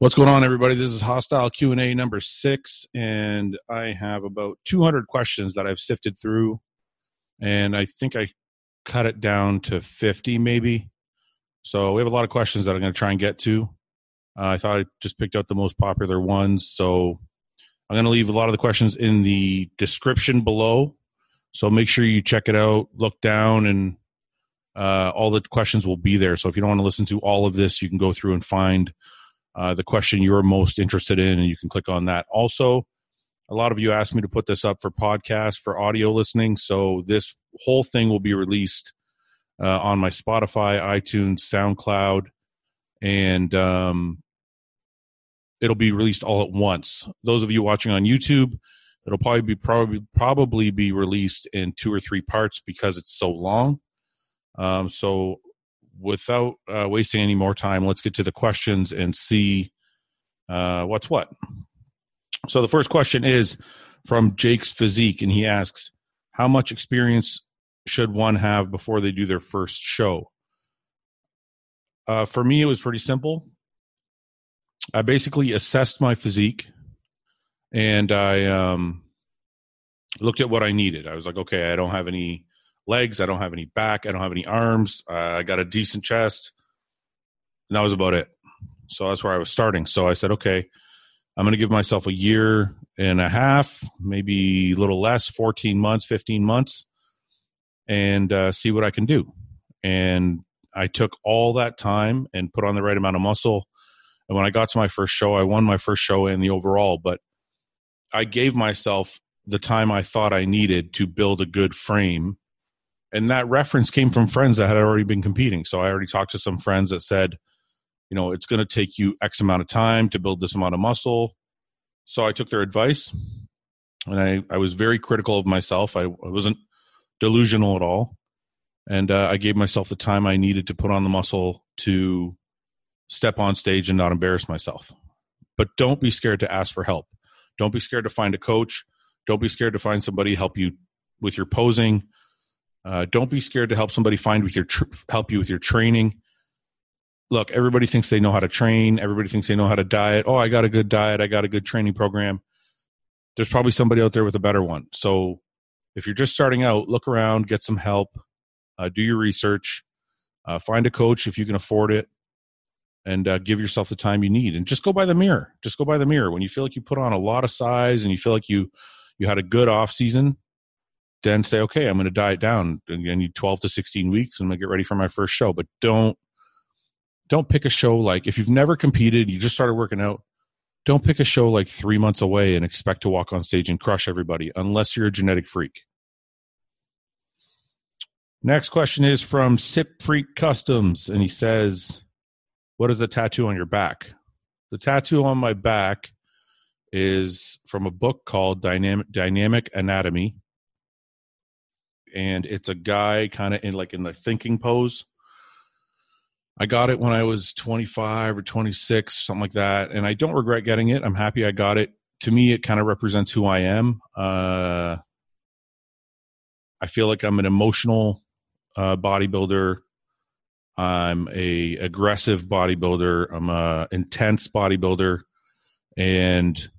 What's going on, everybody? This is Hostile Q and A number six, and I have about 200 questions that I've sifted through, and I think I cut it down to 50, maybe. So we have a lot of questions that I'm going to try and get to. Uh, I thought I just picked out the most popular ones, so I'm going to leave a lot of the questions in the description below. So make sure you check it out, look down, and uh, all the questions will be there. So if you don't want to listen to all of this, you can go through and find uh, the question you're most interested in, and you can click on that. Also, a lot of you asked me to put this up for podcast for audio listening, so this whole thing will be released uh, on my Spotify, iTunes, SoundCloud, and um, it'll be released all at once. Those of you watching on YouTube, it'll probably be probably probably be released in two or three parts because it's so long. Um, so without uh, wasting any more time, let's get to the questions and see uh, what's what. So the first question is from Jake's Physique, and he asks, "How much experience should one have before they do their first show?" Uh, for me, it was pretty simple. I basically assessed my physique, and I um, looked at what I needed. I was like, okay, I don't have any legs. I don't have any back. I don't have any arms. Uh, I got a decent chest. And that was about it. So that's where I was starting. So I said, okay, I'm going to give myself a year and a half, maybe a little less, 14 months, 15 months, and uh, see what I can do. And I took all that time and put on the right amount of muscle. And when I got to my first show, I won my first show in the overall, but I gave myself the time I thought I needed to build a good frame and that reference came from friends that had already been competing. So i already talked to some friends that said you know it's going to take you x amount of time to build this amount of muscle. So i took their advice and i, I was very critical of myself. I, I wasn't delusional at all. And uh, i gave myself the time i needed to put on the muscle to step on stage and not embarrass myself. But don't be scared to ask for help. Don't be scared to find a coach. Don't be scared to find somebody help you with your posing uh, don't be scared to help somebody find with your tr- help you with your training. Look, everybody thinks they know how to train. Everybody thinks they know how to diet. Oh, I got a good diet. I got a good training program. There's probably somebody out there with a better one. So if you're just starting out, look around, get some help, uh, do your research, uh, find a coach if you can afford it, and uh, give yourself the time you need. And just go by the mirror. Just go by the mirror. When you feel like you put on a lot of size and you feel like you you had a good off season, then say, okay, I'm going to diet down. I need 12 to 16 weeks I'm going to get ready for my first show. But don't don't pick a show like if you've never competed, you just started working out. Don't pick a show like three months away and expect to walk on stage and crush everybody unless you're a genetic freak. Next question is from Sip Freak Customs, and he says, What is the tattoo on your back? The tattoo on my back is from a book called Dynamic Dynamic Anatomy and it's a guy kind of in like in the thinking pose. I got it when I was 25 or 26, something like that, and I don't regret getting it. I'm happy I got it. To me, it kind of represents who I am. Uh, I feel like I'm an emotional uh, bodybuilder. I'm a aggressive bodybuilder. I'm a intense bodybuilder, and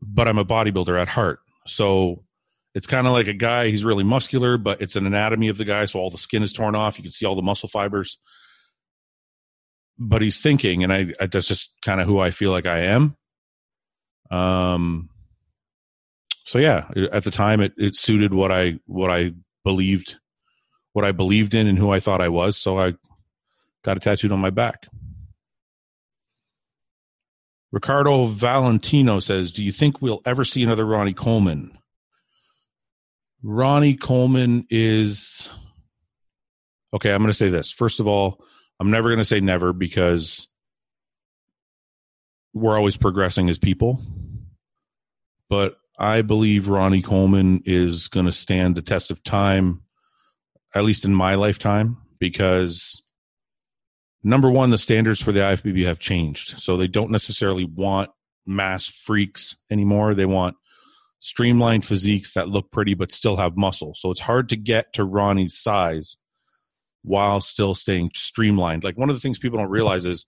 but I'm a bodybuilder at heart. So it's kind of like a guy, he's really muscular, but it's an anatomy of the guy. So all the skin is torn off. You can see all the muscle fibers. But he's thinking, and I, I that's just kind of who I feel like I am. Um, so yeah, at the time it, it suited what I what I believed, what I believed in, and who I thought I was. So I got a tattooed on my back. Ricardo Valentino says, Do you think we'll ever see another Ronnie Coleman? Ronnie Coleman is. Okay, I'm going to say this. First of all, I'm never going to say never because we're always progressing as people. But I believe Ronnie Coleman is going to stand the test of time, at least in my lifetime, because number one, the standards for the IFBB have changed. So they don't necessarily want mass freaks anymore. They want streamlined physiques that look pretty but still have muscle. So it's hard to get to Ronnie's size while still staying streamlined. Like one of the things people don't realize is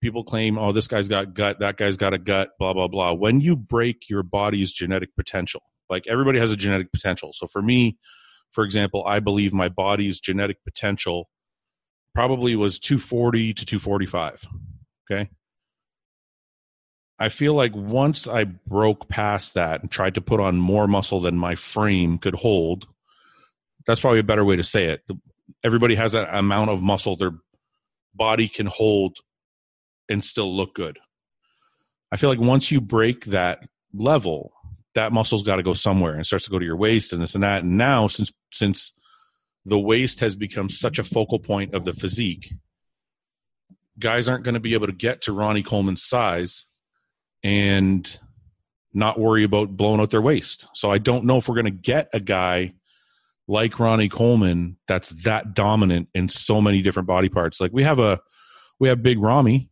people claim, oh, this guy's got gut, that guy's got a gut, blah, blah, blah. When you break your body's genetic potential, like everybody has a genetic potential. So for me, for example, I believe my body's genetic potential probably was 240 to 245. Okay. I feel like once I broke past that and tried to put on more muscle than my frame could hold, that's probably a better way to say it. Everybody has that amount of muscle their body can hold and still look good. I feel like once you break that level, that muscle's got to go somewhere and starts to go to your waist and this and that. And now, since since the waist has become such a focal point of the physique, guys aren't going to be able to get to Ronnie Coleman's size and not worry about blowing out their waist. So I don't know if we're going to get a guy like Ronnie Coleman that's that dominant in so many different body parts. Like we have a we have Big Rami,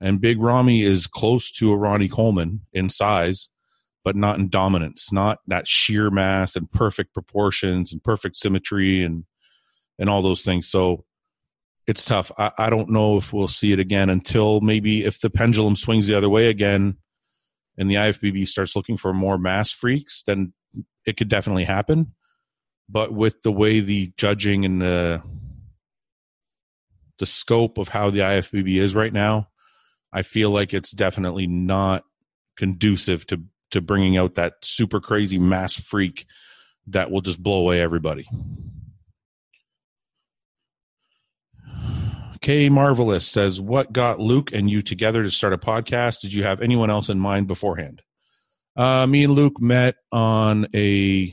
and Big Rami is close to a Ronnie Coleman in size, but not in dominance, not that sheer mass and perfect proportions and perfect symmetry and and all those things. So it's tough. I, I don't know if we'll see it again until maybe if the pendulum swings the other way again and the IFBB starts looking for more mass freaks, then it could definitely happen. But with the way the judging and the the scope of how the IFBB is right now, I feel like it's definitely not conducive to to bringing out that super crazy mass freak that will just blow away everybody. K Marvelous says, What got Luke and you together to start a podcast? Did you have anyone else in mind beforehand? Uh, me and Luke met on a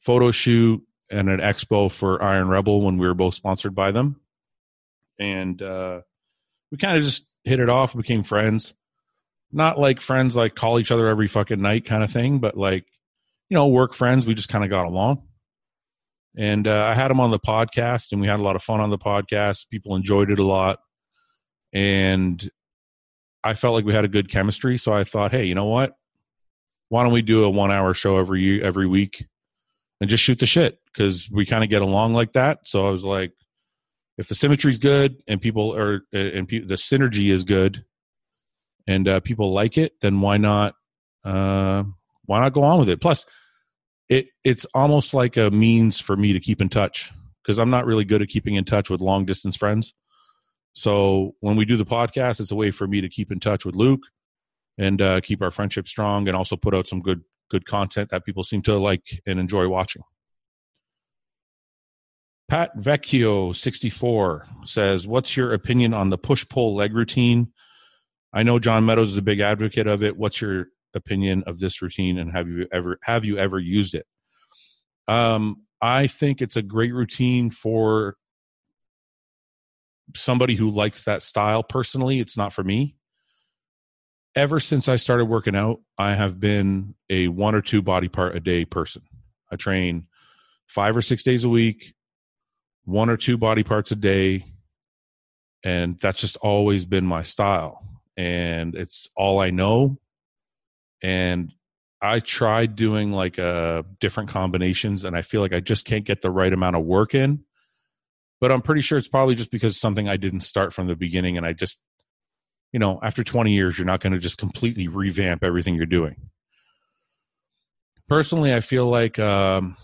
photo shoot and an expo for Iron Rebel when we were both sponsored by them. And uh, we kind of just hit it off, became friends. Not like friends like call each other every fucking night kind of thing, but like, you know, work friends. We just kind of got along and uh, I had him on the podcast, and we had a lot of fun on the podcast. People enjoyed it a lot, and I felt like we had a good chemistry. So I thought, hey, you know what? Why don't we do a one-hour show every every week and just shoot the shit because we kind of get along like that. So I was like, if the symmetry's good and people are and pe- the synergy is good and uh, people like it, then why not? Uh, why not go on with it? Plus it it's almost like a means for me to keep in touch because I'm not really good at keeping in touch with long distance friends. So when we do the podcast, it's a way for me to keep in touch with Luke and uh, keep our friendship strong, and also put out some good good content that people seem to like and enjoy watching. Pat Vecchio sixty four says, "What's your opinion on the push pull leg routine?" I know John Meadows is a big advocate of it. What's your opinion of this routine and have you ever have you ever used it? Um, i think it's a great routine for somebody who likes that style personally. It's not for me. Ever since i started working out i have been a one or two body part a day person. I train five or six days a week one or two body parts a day and that's just always been my style and it's all i know and I tried doing like uh different combinations and I feel like I just can't get the right amount of work in. But I'm pretty sure it's probably just because something I didn't start from the beginning and I just you know, after 20 years you're not going to just completely revamp everything you're doing. Personally, I feel like um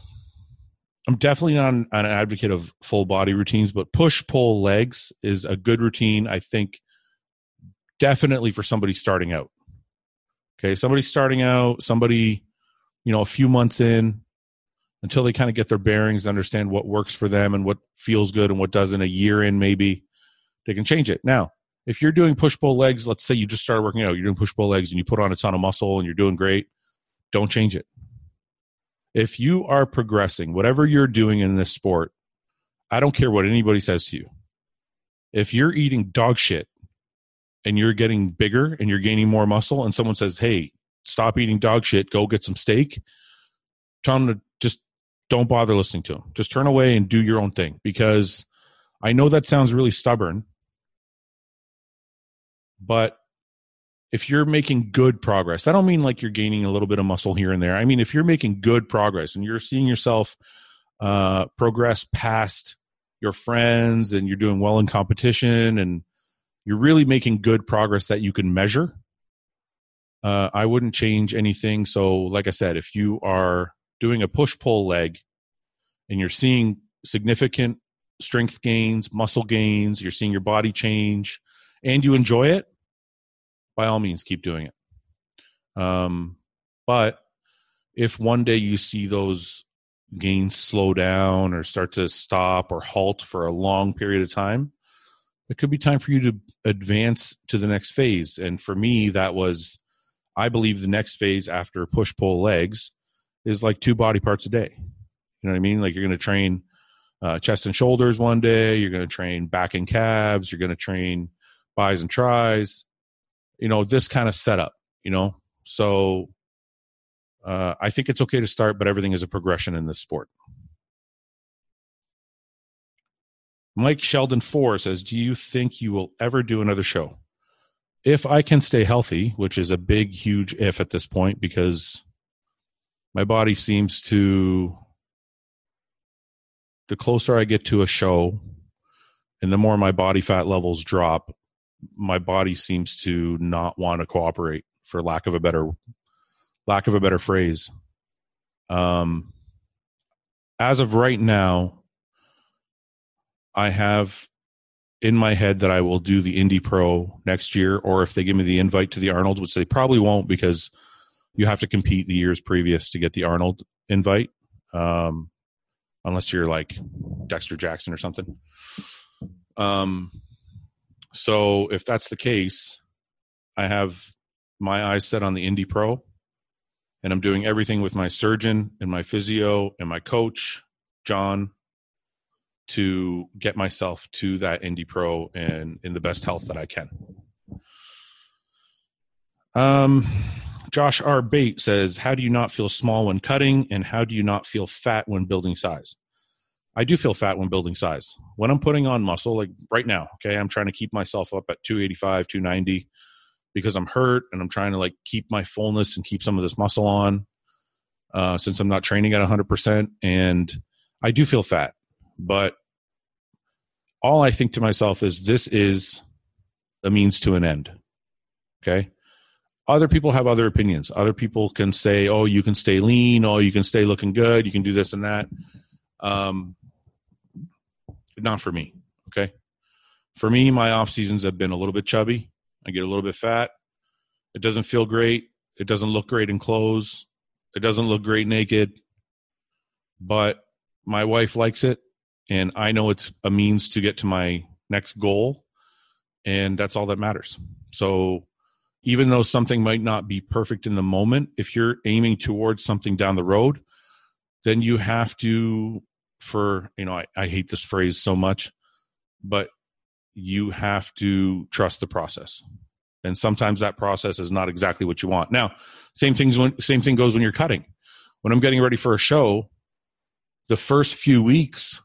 I'm definitely not an advocate of full body routines, but push pull legs is a good routine I think definitely for somebody starting out Okay, somebody starting out, somebody, you know, a few months in, until they kind of get their bearings, understand what works for them and what feels good and what doesn't. A year in, maybe they can change it. Now, if you're doing push pull legs, let's say you just started working out, you're doing push pull legs and you put on a ton of muscle and you're doing great, don't change it. If you are progressing, whatever you're doing in this sport, I don't care what anybody says to you. If you're eating dog shit and you're getting bigger and you're gaining more muscle and someone says hey stop eating dog shit. Go get some steak. Tell them to just don't bother listening to them just turn away and do your own thing because i know that sounds really stubborn. But if you're making good progress i don't mean like you're gaining a little bit of muscle here and there. I mean if you're making good progress and you're seeing yourself uh, progress past your friends and you're doing well in competition and you're really making good progress that you can measure, uh, I wouldn't change anything. So, like I said, if you are doing a push pull leg and you're seeing significant strength gains, muscle gains, you're seeing your body change, and you enjoy it, by all means, keep doing it. Um, but if one day you see those gains slow down or start to stop or halt for a long period of time, it could be time for you to advance to the next phase. And for me, that was, I believe, the next phase after push pull legs is like two body parts a day. You know what I mean? Like you're going to train uh, chest and shoulders one day, you're going to train back and calves, you're going to train buys and tries, You know, this kind of setup, you know? So uh, I think it's okay to start, but everything is a progression in this sport. Mike Sheldon 4 says, Do you think you will ever do another show? If I can stay healthy, which is a big, huge if at this point, because my body seems to, the closer I get to a show and the more my body fat levels drop, my body seems to not want to cooperate for lack of a better lack of a better phrase um as of right now I have in my head that I will do the Indy Pro next year, or if they give me the invite to the Arnold, which they probably won't because you have to compete the years previous to get the Arnold invite, um, unless you're like Dexter Jackson or something. Um, so if that's the case, I have my eyes set on the Indy Pro, and I'm doing everything with my surgeon and my physio and my coach, John, to get myself to that Indy Pro and in the best health that I can. Um, Josh R. Bate says, How do you not feel small when cutting, and how do you not feel fat when building size? I do feel fat when building size. When I'm putting on muscle, like right now, okay, I'm trying to keep myself up at 285, 290 because I'm hurt and I'm trying to like keep my fullness and keep some of this muscle on uh, since I'm not training at 100%. And I do feel fat but all I think to myself is this is a means to an end. Okay. Other people have other opinions. Other people can say, oh, you can stay lean. Oh, you can stay looking good. You can do this and that. Um, not for me. Okay. For me, my off seasons have been a little bit chubby. I get a little bit fat. It doesn't feel great. It doesn't look great in clothes. It doesn't look great naked. But my wife likes it and I know it's a means to get to my next goal, and that's all that matters. So, even though something might not be perfect in the moment, if you're aiming towards something down the road, then you have to, for you know, I, I hate this phrase so much, but you have to trust the process. And sometimes that process is not exactly what you want. Now same things when same thing goes when you're cutting. When i'm getting ready for a show the first few weeks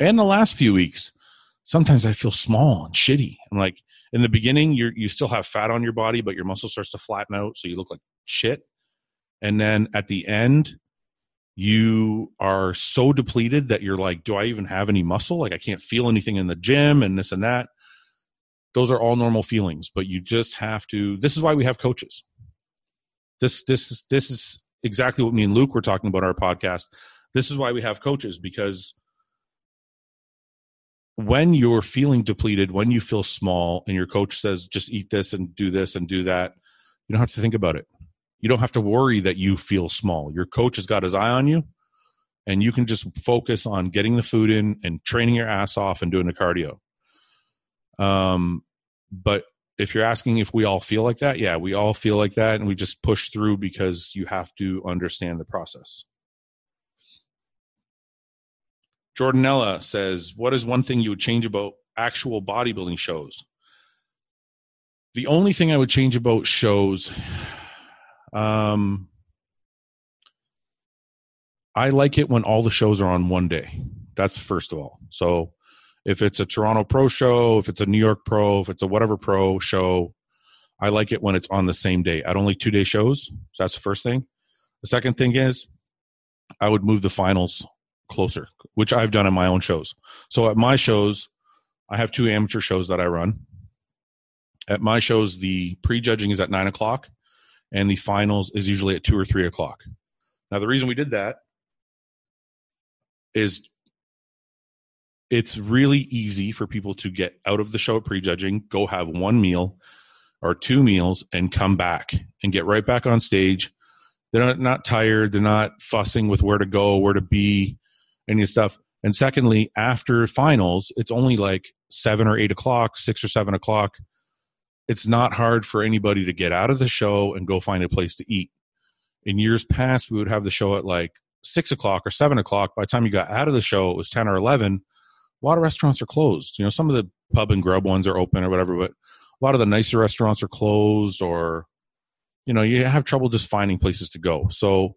and the last few weeks, sometimes I feel small and shitty. I'm like, in the beginning, you you still have fat on your body, but your muscle starts to flatten out, so you look like shit. And then at the end, you are so depleted that you're like, do I even have any muscle? Like I can't feel anything in the gym and this and that. Those are all normal feelings, but you just have to. This is why we have coaches. This this is this is exactly what me and Luke were talking about our podcast. This is why we have coaches because when you're feeling depleted, when you feel small, and your coach says, just eat this and do this and do that, you don't have to think about it. You don't have to worry that you feel small. Your coach has got his eye on you, and you can just focus on getting the food in and training your ass off and doing the cardio. Um, but if you're asking if we all feel like that, yeah, we all feel like that, and we just push through because you have to understand the process. Jordanella says, What is one thing you would change about actual bodybuilding shows? The only thing I would change about shows, um, I like it when all the shows are on one day. That's first of all. So if it's a Toronto Pro show, if it's a New York Pro, if it's a whatever Pro show, I like it when it's on the same day. Don't like two day shows. So that's the first thing. The second thing is I would move the finals closer, which I've done in my own shows. So at my shows, I have two amateur shows that I run. At my shows, the prejudging is at nine o'clock, and the finals is usually at two or three o'clock. Now, the reason we did that is it's really easy for people to get out of the show at prejudging, go have one meal or two meals, and come back and get right back on stage. They're not, not tired. They're not fussing with where to go, where to be, any stuff. And secondly, after finals, it's only like seven or eight o'clock, six or seven o'clock. It's not hard for anybody to get out of the show and go find a place to eat. In years past, we would have the show at like six o'clock or seven o'clock. By the time you got out of the show, it was 10 or 11 a lot of restaurants are closed. You know, some of the pub and grub ones are open or whatever, but a lot of the nicer restaurants are closed or, you know, you have trouble just finding places to go. So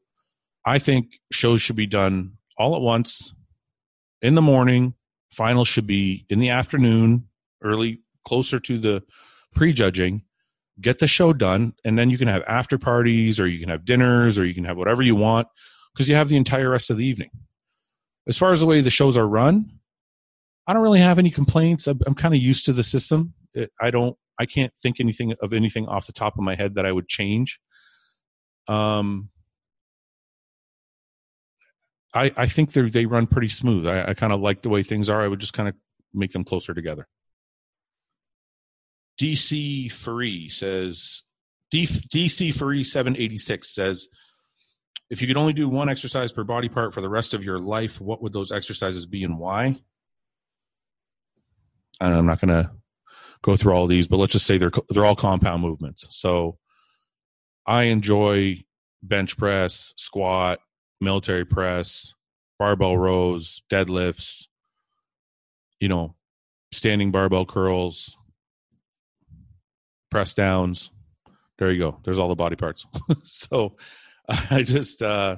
I think shows should be done all at once in the morning. Finals should be in the afternoon, early, closer to the prejudging. Get the show done, and then you can have after parties or you can have dinners or you can have whatever you want because you have the entire rest of the evening. As far as the way the shows are run, I don't really have any complaints. I'm, I'm kind of used to the system. It, I don't. I can't think anything of anything off the top of my head that I would change. Um, I I think they they run pretty smooth. I, I kind of like the way things are. I would just kind of make them closer together. DC Free says DC Free 786 says if you could only do one exercise per body part for the rest of your life, what would those exercises be and why? and I'm not going to go through all these, but let's just say they're they're all compound movements. So I enjoy bench press, squat, military press, barbell rows, deadlifts, you know, standing barbell curls, press downs. There you go. There's all the body parts. so I just uh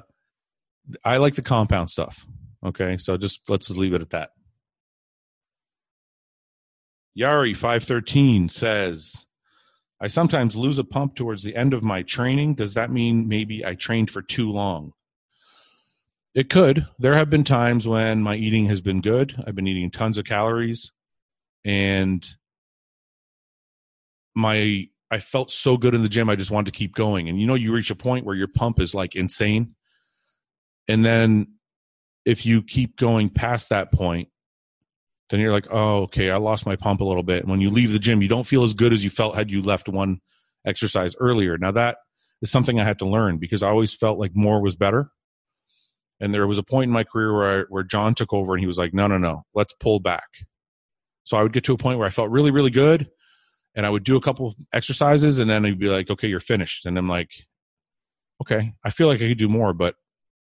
I like the compound stuff. Okay? So just let's leave it at that. Yari513 says, I sometimes lose a pump towards the end of my training. Does that mean maybe I trained for too long? It could. There have been times when my eating has been good. I've been eating tons of calories and my I felt so good in the gym I just wanted to keep going. And you know you reach a point where your pump is like insane. And then if you keep going past that point, then you're like, oh, okay, I lost my pump a little bit. And when you leave the gym, you don't feel as good as you felt had you left one exercise earlier. Now that is something I had to learn because I always felt like more was better. And there was a point in my career where I, where John took over and he was like, no, no, no, let's pull back. So I would get to a point where I felt really, really good, and I would do a couple exercises, and then he'd be like, okay, you're finished. And I'm like, okay, I feel like I could do more, but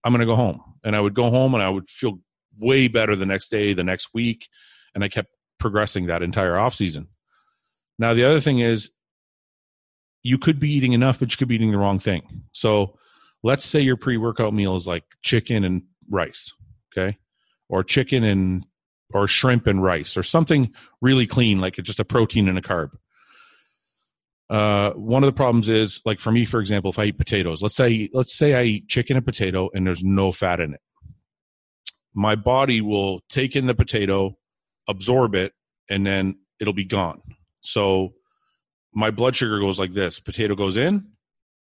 I'm going to go home. And I would go home and I would feel way better the next day, the next week, and I kept progressing that entire off season. Now the other thing is you could be eating enough, but you could be eating the wrong thing. So let's say your pre-workout meal is like chicken and rice, okay? Or chicken and or shrimp and rice or something really clean like just a protein and a carb. Uh, one of the problems is like for me, for example, if I eat potatoes, let's say let's say I eat chicken and potato and there's no fat in it my body will take in the potato, absorb it, and then it'll be gone. So my blood sugar goes like this potato goes in,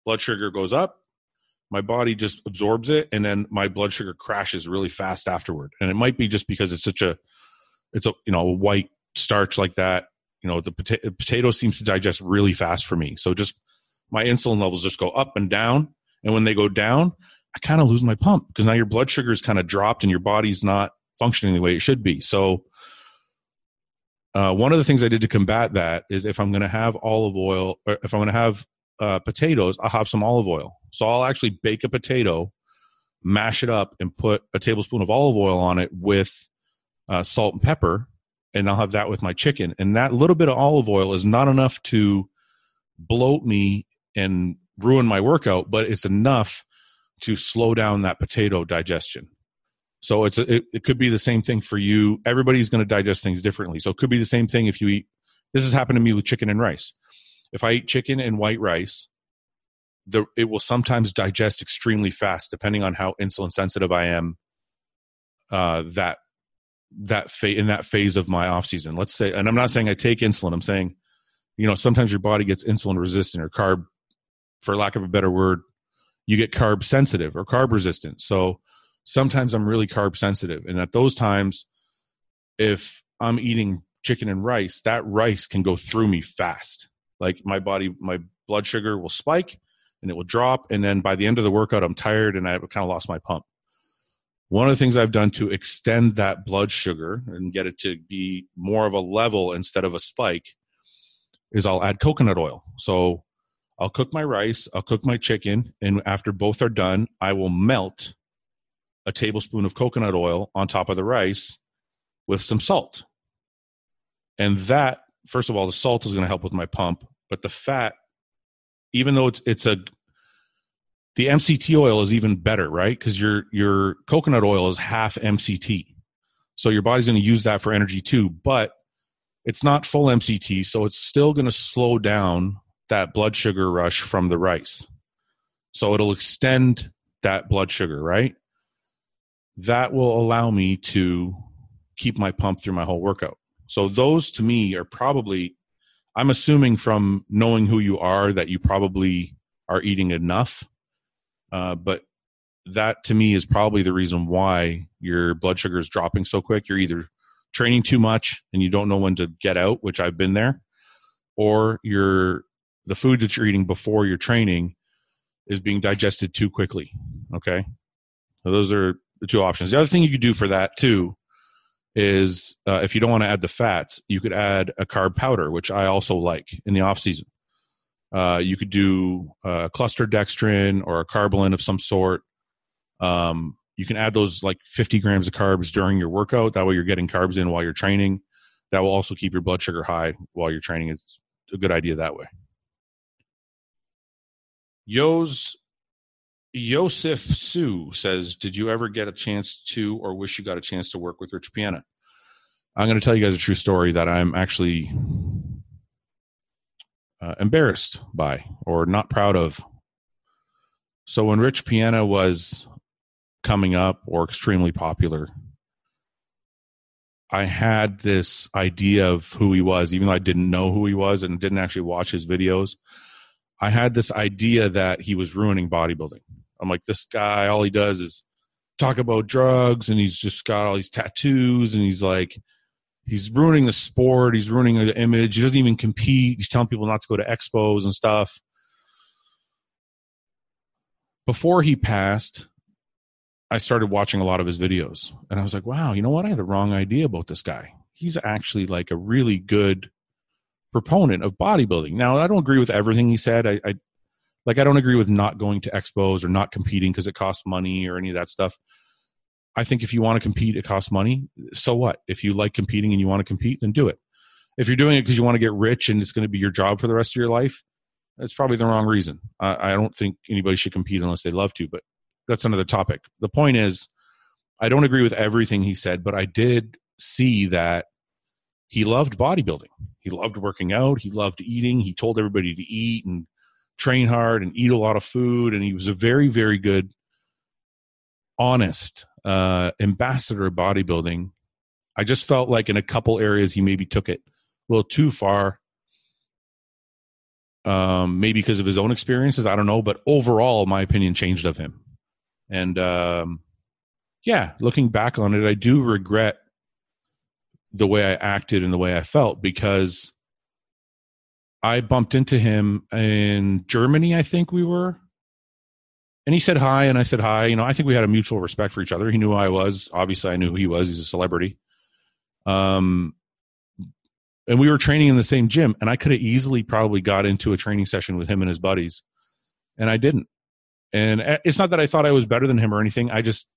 blood sugar goes up, my body just absorbs it, and then my blood sugar crashes really fast afterward. And it might be just because it's such a, it's a, you know, a white starch like that. You know, the pota- potato seems to digest really fast for me. So just my insulin levels just go up and down. And when they go down, I kind of lose my pump because now your blood sugar is kind of dropped and your body's not functioning the way it should be. So, uh, one of the things I did to combat that is if I'm going to have olive oil, or if I'm going to have uh, potatoes, I'll have some olive oil. So I'll actually bake a potato, mash it up, and put a tablespoon of olive oil on it with uh, salt and pepper, and I'll have that with my chicken. And that little bit of olive oil is not enough to bloat me and ruin my workout, but it's enough to slow down that potato digestion. So it's a, it, it could be the same thing for you. Everybody's going to digest things differently. So it could be the same thing if you eat. This has happened to me with chicken and rice. If I eat chicken and white rice, the it will sometimes digest extremely fast depending on how insulin sensitive I am. uh, that that fa- in that phase of my off season. Let's say, and I'm not saying I take insulin. I'm saying, you know, sometimes your body gets insulin resistant or carb, for lack of a better word, you get carb sensitive or carb resistant. So sometimes I'm really carb sensitive, and at those times, if I'm eating chicken and rice, that rice can go through me fast. Like my body, my blood sugar will spike and it will drop. And then by the end of the workout, I'm tired and I've kind of lost my pump. One of the things I've done to extend that blood sugar and get it to be more of a level instead of a spike is I'll add coconut oil. So I'll cook my rice, I'll cook my chicken, and after both are done, I will melt a tablespoon of coconut oil on top of the rice with some salt. And that, first of all, the salt is going to help with my pump, but the fat, even though it's it's a the MCT oil is even better, right? Because your your coconut oil is half MCT, so your body's going to use that for energy too. But it's not full MCT, so it's still going to slow down that blood sugar rush from the rice. So it'll extend that blood sugar, right? That will allow me to keep my pump through my whole workout. So those to me are probably I'm assuming from knowing who you are that you probably are eating enough uh, but that to me is probably the reason why your blood sugar is dropping so quick. You're either training too much and you don't know when to get out, which I've been there, or you're the food that you're eating before your training is being digested too quickly. Okay. So those are the two options. The other thing you could do for that too is uh, if you don't want to add the fats, you could add a carb powder, which I also like in the off season. Uh, you could do a cluster dextrin or a Karbolyn of some sort. Um, you can add those like 50 grams of carbs during your workout. That way, you're getting carbs in while you're training. That will also keep your blood sugar high while you're training. It's a good idea that way. Yo's Yosef Sue says, "Did you ever get a chance to, or wish you got a chance to work with Rich Piana?" I'm going to tell you guys a true story that I'm actually uh, embarrassed by or not proud of. So when Rich Piana was coming up or extremely popular, I had this idea of who he was, even though I didn't know who he was and didn't actually watch his videos. I had this idea that he was ruining bodybuilding. I'm like, this guy, all he does is talk about drugs and he's just got all these tattoos and he's like, he's ruining the sport. He's ruining the image. He doesn't even compete. He's telling people not to go to expos and stuff. Before he passed, I started watching a lot of his videos and I was like, wow, you know what? I had the wrong idea about this guy. He's actually like a really good proponent of bodybuilding. Now, I don't agree with everything he said. I, I like I don't agree with not going to expos or not competing because it costs money or any of that stuff. I think if you want to compete, it costs money. So what? If you like competing and you want to compete, then do it. If you're doing it because you want to get rich and it's going to be your job for the rest of your life, that's probably the wrong reason. I, I don't think anybody should compete unless they love to, but that's another topic. The point is, I don't agree with everything he said, but I did see that he loved bodybuilding. He loved working out. He loved eating. He told everybody to eat and train hard and eat a lot of food. And he was a very, very good, honest uh, ambassador of bodybuilding. I just felt like in a couple areas he maybe took it a little too far. Um, maybe because of his own experiences, I don't know. But overall, my opinion changed of him. And um, yeah, looking back on it, I do regret the way I acted and the way I felt because I bumped into him in Germany, I think we were, and he said hi and i said hi. You know i think we had a mutual respect for each other. He knew who i was. Obviously i knew who he was. He's a celebrity. Um and we were training in the same gym and i could have easily probably got into a training session with him and his buddies and i didn't. And eh, it's not that i thought i was better than him or anything. I just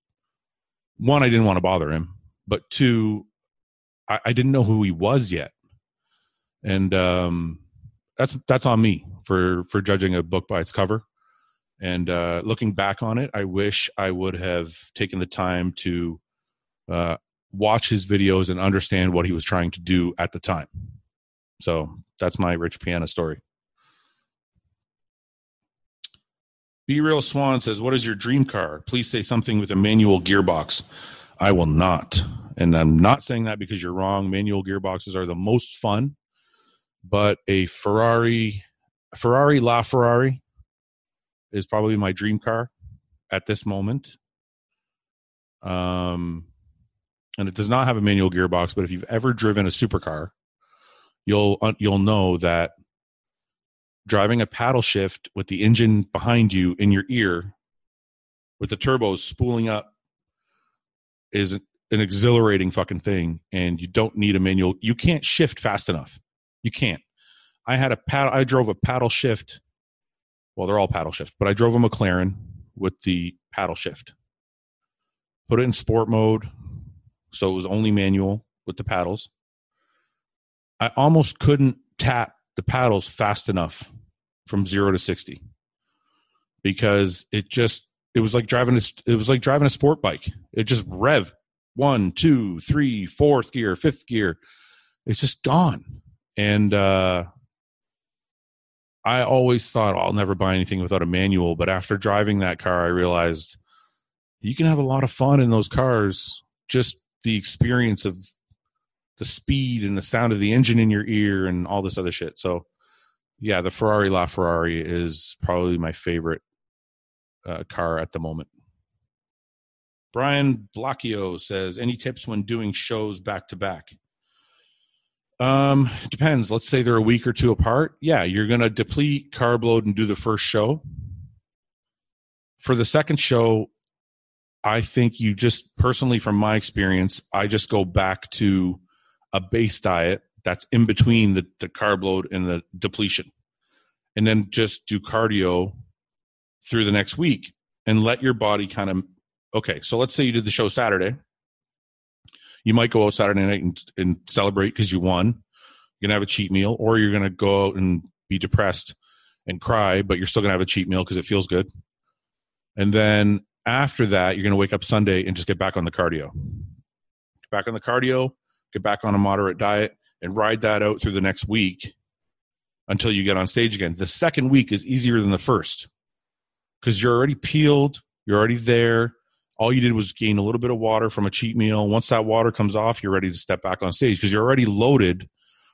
one i didn't want to bother him. But two i, I didn't know who he was yet. And um that's that's on me for for judging a book by its cover and uh, looking back on it, I wish I would have taken the time to uh, watch his videos and understand what he was trying to do at the time. So that's my Rich Piana story. Be Real Swan says, What is your dream car? Please say something with a manual gearbox. I will not. And I'm not saying that because you're wrong. Manual gearboxes are the most fun, but a Ferrari, Ferrari LaFerrari is probably my dream car at this moment. Um, and it does not have a manual gearbox. But if you've ever driven a supercar, you'll you'll know that driving a paddle shift with the engine behind you in your ear, with the turbos spooling up, is an exhilarating fucking thing. And you don't need a manual. You can't shift fast enough. You can't. I had a paddle. I drove a paddle shift. Well, they're all paddle shift, but I drove a McLaren with the paddle shift. Put it in sport mode, so it was only manual with the paddles. I almost couldn't tap the paddles fast enough from zero to sixty because it just it was like driving a, it was like driving a sport bike. It just rev one, two, three, fourth gear, fifth gear. It's just gone. And uh, I always thought I'll never buy anything without a manual, but after driving that car, I realized you can have a lot of fun in those cars. Just the experience of the speed and the sound of the engine in your ear and all this other shit. So, yeah, the Ferrari LaFerrari is probably my favorite uh, car at the moment. Brian Blacchio says, "Any tips when doing shows back to back?" Um, depends. Let's say they're a week or two apart. Yeah, you're going to deplete carb load and do the first show. For the second show, I think you just personally, from my experience, I just go back to a base diet that's in between the, the carb load and the depletion. And then just do cardio through the next week and let your body kind of okay. So let's say you did the show Saturday. You might go out Saturday night and, and celebrate because you won. You're gonna have a cheat meal, or you're gonna go out and be depressed and cry, but you're still gonna have a cheat meal because it feels good. And then after that, you're to wake up Sunday and just get back on the cardio. Get back on the cardio, get back on a moderate diet, and ride that out through the next week until you get on stage again. The second week is easier than the first because you're already peeled, you're already there. All you did was gain a little bit of water from a cheat meal. Once that water comes off, you're ready to step back on stage because you're already loaded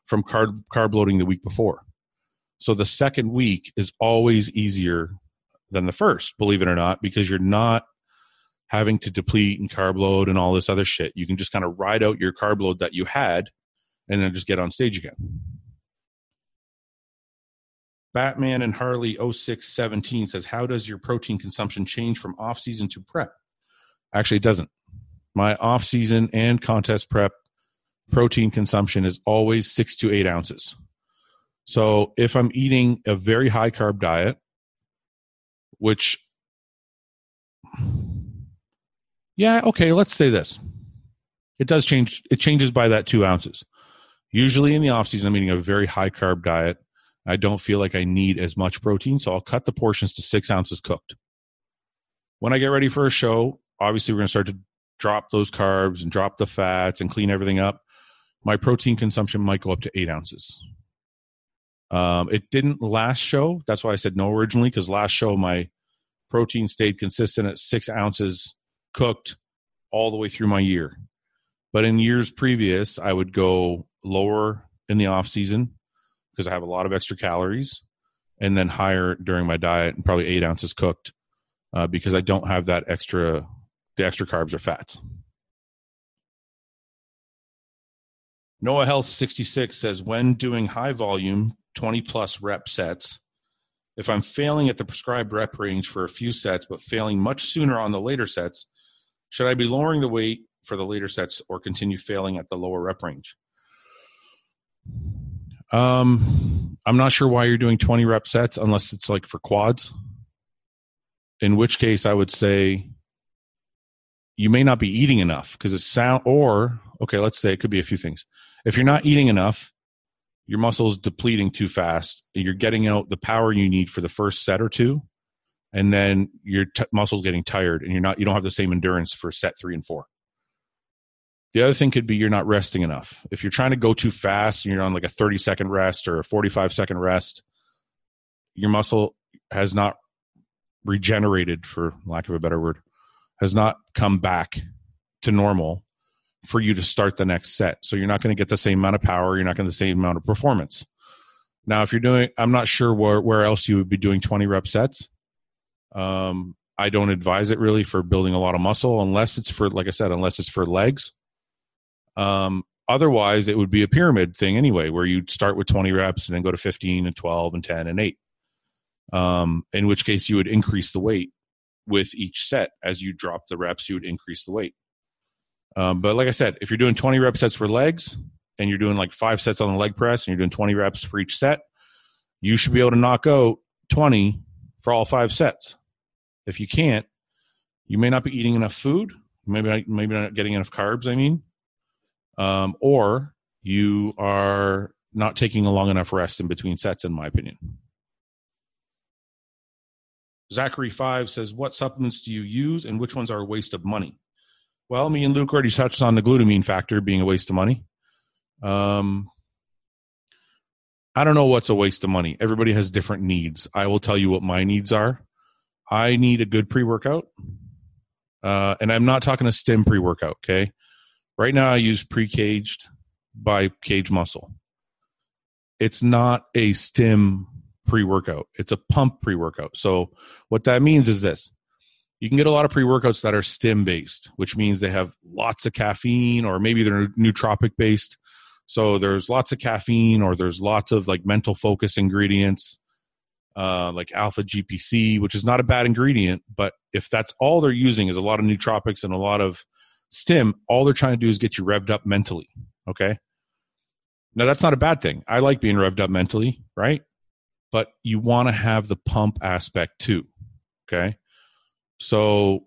from carb, carb loading the week before. So the second week is always easier than the first, believe it or not, because you're not having to deplete and carb load and all this other shit. You can just kind of ride out your carb load that you had and then just get on stage again. Batman and Harley 0617 says, How does your protein consumption change from off season to prep? Actually, it doesn't. My off season and contest prep protein consumption is always six to eight ounces. So if I'm eating a very high carb diet, which yeah okay let's say this it does change it changes by that two ounces usually in the off season i'm eating a very high carb diet i don't feel like i need as much protein so i'll cut the portions to six ounces cooked when i get ready for a show obviously we're going to start to drop those carbs and drop the fats and clean everything up my protein consumption might go up to eight ounces um, it didn't last show. That's why I said no originally, because last show my protein stayed consistent at six ounces cooked all the way through my year. But in years previous, I would go lower in the off season because I have a lot of extra calories, and then higher during my diet, and probably eight ounces cooked uh, because I don't have that extra the extra carbs or fats. Noah Health 66 says when doing high volume 20 plus rep sets. If I'm failing at the prescribed rep range for a few sets, but failing much sooner on the later sets, should I be lowering the weight for the later sets or continue failing at the lower rep range? Um, I'm not sure why you're doing 20 rep sets unless it's like for quads. In which case, I would say you may not be eating enough because it sound or okay, let's say it could be a few things. If you're not eating enough, your muscles depleting too fast. You're getting out the power you need for the first set or two, and then your t- muscles getting tired, and you're not you don't have the same endurance for set three and four. The other thing could be you're not resting enough. If you're trying to go too fast and you're on like a 30 second rest or a 45 second rest, your muscle has not regenerated, for lack of a better word, has not come back to normal for you to start the next set. So you're not going to get the same amount of power. You're not going to the same amount of performance. Now, if you're doing, I'm not sure where, where else you would be doing 20 rep sets. Um, I don't advise it really for building a lot of muscle unless it's for, like I said, unless it's for legs. Um, otherwise, it would be a pyramid thing anyway, where you'd start with 20 reps and then go to 15 and 12 and 10 and 8. Um, in which case, you would increase the weight with each set. As you drop the reps, you would increase the weight. Um, but like I said, if you're doing 20 rep sets for legs and you're doing like five sets on the leg press and you're doing 20 reps for each set, you should be able to knock out 20 for all five sets. If you can't, you may not be eating enough food, maybe not, maybe not getting enough carbs. I mean, um, or you are not taking a long enough rest in between sets, in my opinion. Zachary Five says, "What supplements do you use, and which ones are a waste of money?" Well, me and Luke already touched on the glutamine factor being a waste of money. Um, I don't know what's a waste of money. Everybody has different needs. I will tell you what my needs are. I need a good pre workout. Uh, and I'm not talking a stim pre workout, okay? Right now, I use pre caged by Cage Muscle. It's not a stim pre workout, it's a pump pre workout. So, what that means is this you can get a lot of pre workouts that are stim based, which means they have lots of caffeine or maybe they're nootropic based. So there's lots of caffeine or there's lots of like mental focus ingredients, uh, like alpha GPC, which is not a bad ingredient. But if that's all they're using is a lot of nootropics and a lot of stim, all they're trying to do is get you revved up mentally. Okay. Now that's not a bad thing. I like being revved up mentally, right? But you want to have the pump aspect too. Okay. So,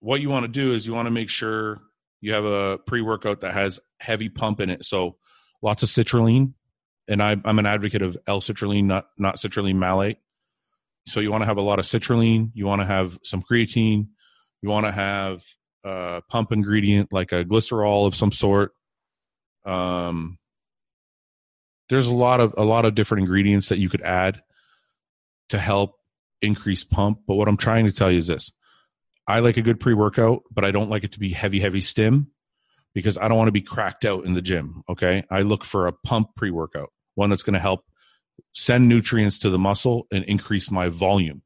what you want to do is you want to make sure you have a pre workout that has heavy pump in it. So, lots of citrulline. And I, I'm an advocate of L citrulline, not, not citrulline malate. So, you want to have a lot of citrulline. You want to have some creatine. You want to have a pump ingredient like a glycerol of some sort. Um, there's a lot of a lot of different ingredients that you could add to help increase pump. But what I'm trying to tell you is this I like a good pre workout, but I don't like it to be heavy, heavy stim because I don't want to be cracked out in the gym. Okay. I look for a pump pre workout, one that's going to help send nutrients to the muscle and increase my volume.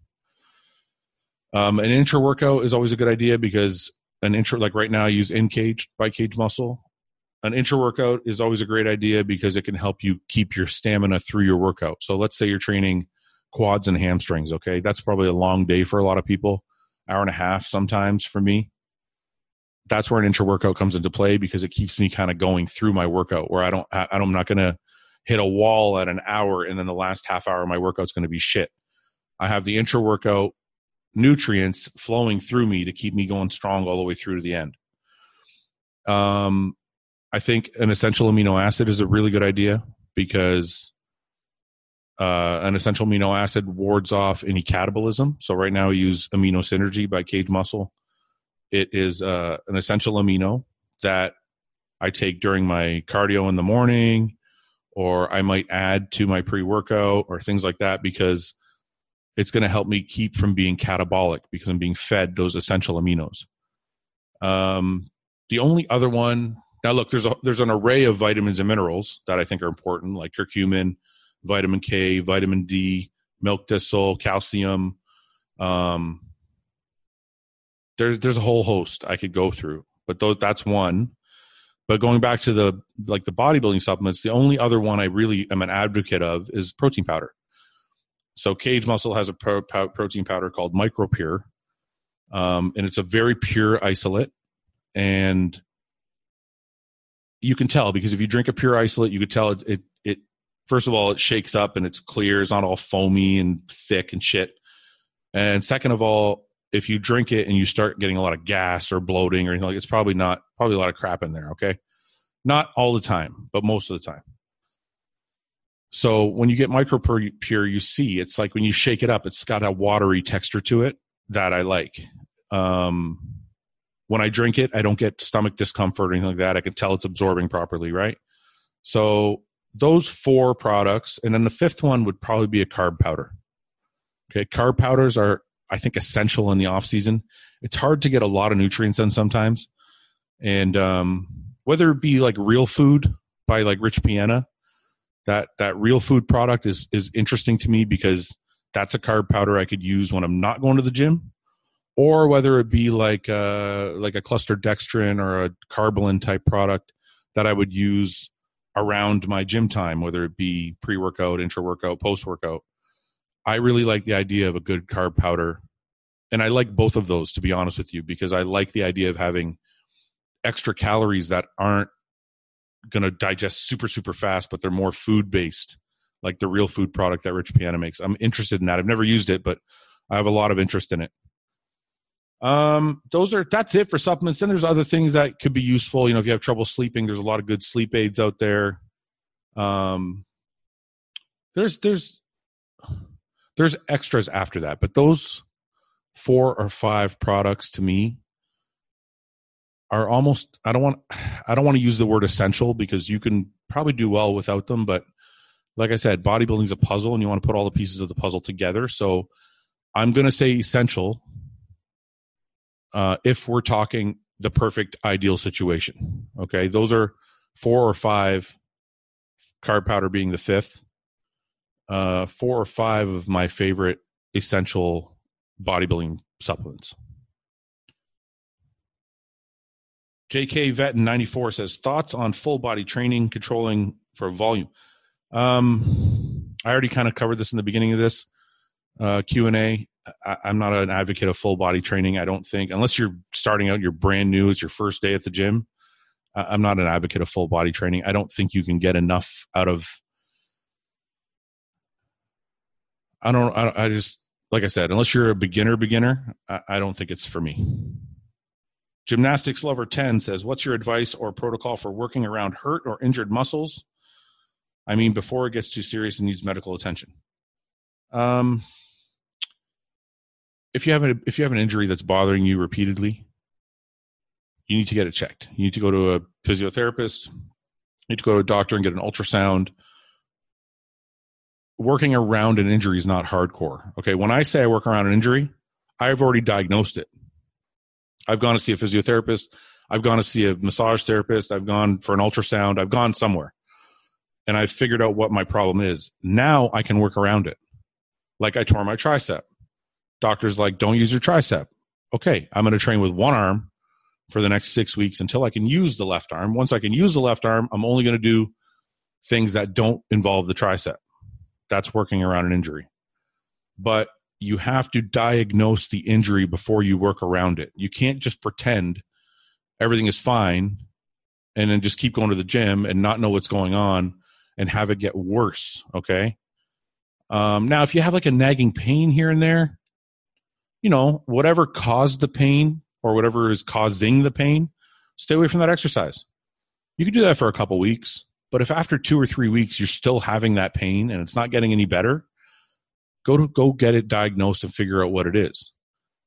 Um, an intra workout is always a good idea because an intra, like right now, I use in cage by cage muscle. An intra workout is always a great idea because it can help you keep your stamina through your workout. So let's say you're training quads and hamstrings. Okay, that's probably a long day for a lot of people, hour and a half sometimes for me. That's where an intra workout comes into play because it keeps me kind of going through my workout where I don't, I, I'm not going to hit a wall at an hour and then the last half hour of my workout's going to be shit. I have the intra workout nutrients flowing through me to keep me going strong all the way through to the end. Um, I think an essential amino acid is a really good idea because uh, an essential amino acid wards off any catabolism. So right now we use Amino Synergy by Cage Muscle. It is uh, an essential amino that I take during my cardio in the morning, or I might add to my pre workout or things like that because it's going to help me keep from being catabolic because I'm being fed those essential aminos. Um, the only other one now, look, there's a there's an array of vitamins and minerals that I think are important, like curcumin, vitamin K, vitamin D, milk thistle, calcium. Um, there's there's a whole host I could go through, but those, that's one. But going back to the like the bodybuilding supplements, the only other one I really am an advocate of is protein powder. So Cage Muscle has a pro, protein powder called MicroPure, um, and it's a very pure isolate, and you can tell because if you drink a pure isolate, you could tell it, it first of all, it shakes up and it's clear. It's not all foamy and thick and shit. And second of all, if you drink it and you start getting a lot of gas or bloating or anything like, it's probably not probably a lot of crap in there. Okay, not all the time, but most of the time. So when you get micro pure, you see it's like when you shake it up, it's got a watery texture to it that I like. Um, when I drink it, I don't get stomach discomfort or anything like that. I can tell it's absorbing properly, right? So those four products, and then the fifth one would probably be a carb powder. Okay, carb powders are I think essential in the off season. It's hard to get a lot of nutrients in sometimes. and um, whether it be like real food by like Rich Piana, that that real food product is is interesting to me because that's a carb powder I could use when I'm not going to the gym, or whether it be like a, uh, like a cluster dextrin or a Karbolyn type product that I would use around my gym time, whether it be pre workout, intra workout, post workout. I really like the idea of a good carb powder. And I like both of those, to be honest with you, because I like the idea of having extra calories that aren't going to digest super, super fast, but they're more food based, like the real food product that Rich Piana makes. I'm interested in that. I've never used it, but I have a lot of interest in it. Um, those are that's it for supplements. And there's other things that could be useful. You know, if you have trouble sleeping, there's a lot of good sleep aids out there. Um, there's there's there's extras after that, but those four or five products to me are almost I don't want I don't want to use the word essential because you can probably do well without them, but like I said, bodybuilding is a puzzle and you want to put all the pieces of the puzzle together. So I'm going to say essential uh, if we're talking the perfect ideal situation. Okay, those are four or five, carb powder being the fifth. Uh, four or five of my favorite essential bodybuilding supplements. JK Vet in 94 says thoughts on full body training controlling for volume. Um, I already kind of covered this in the beginning of this uh, Q and A. I'm not an advocate of full body training. I don't think unless you're starting out, you're brand new, it's your first day at the gym. I'm not an advocate of full body training. I don't think you can get enough out of. I don't. I, I just like I said, unless you're a beginner, beginner, I, I don't think it's for me. Gymnastics Lover 10 says, What's your advice or protocol for working around hurt or injured muscles? I mean, before it gets too serious and needs medical attention. Um, if you have a, if you have an injury that's bothering you repeatedly, you need to get it checked. You need to go to a physiotherapist. You need to go to a doctor and get an ultrasound. Working around an injury is not hardcore. Okay, when I say I work around an injury, I've already diagnosed it. I've gone to see a physiotherapist. I've gone to see a massage therapist. I've gone for an ultrasound. I've gone somewhere and I've figured out what my problem is. Now I can work around it. Like I tore my tricep. Doctor's like, don't use your tricep. Okay, I'm going to train with one arm for the next six weeks until I can use the left arm. Once I can use the left arm, I'm only going to do things that don't involve the tricep. That's working around an injury. But you have to diagnose the injury before you work around it. You can't just pretend everything is fine and then just keep going to the gym and not know what's going on and have it get worse. Okay. Um, now, if you have like a nagging pain here and there, you know, whatever caused the pain or whatever is causing the pain, stay away from that exercise. You can do that for a couple weeks, but if after two or three weeks you're still having that pain and it's not getting any better, go to go get it diagnosed and figure out what it is.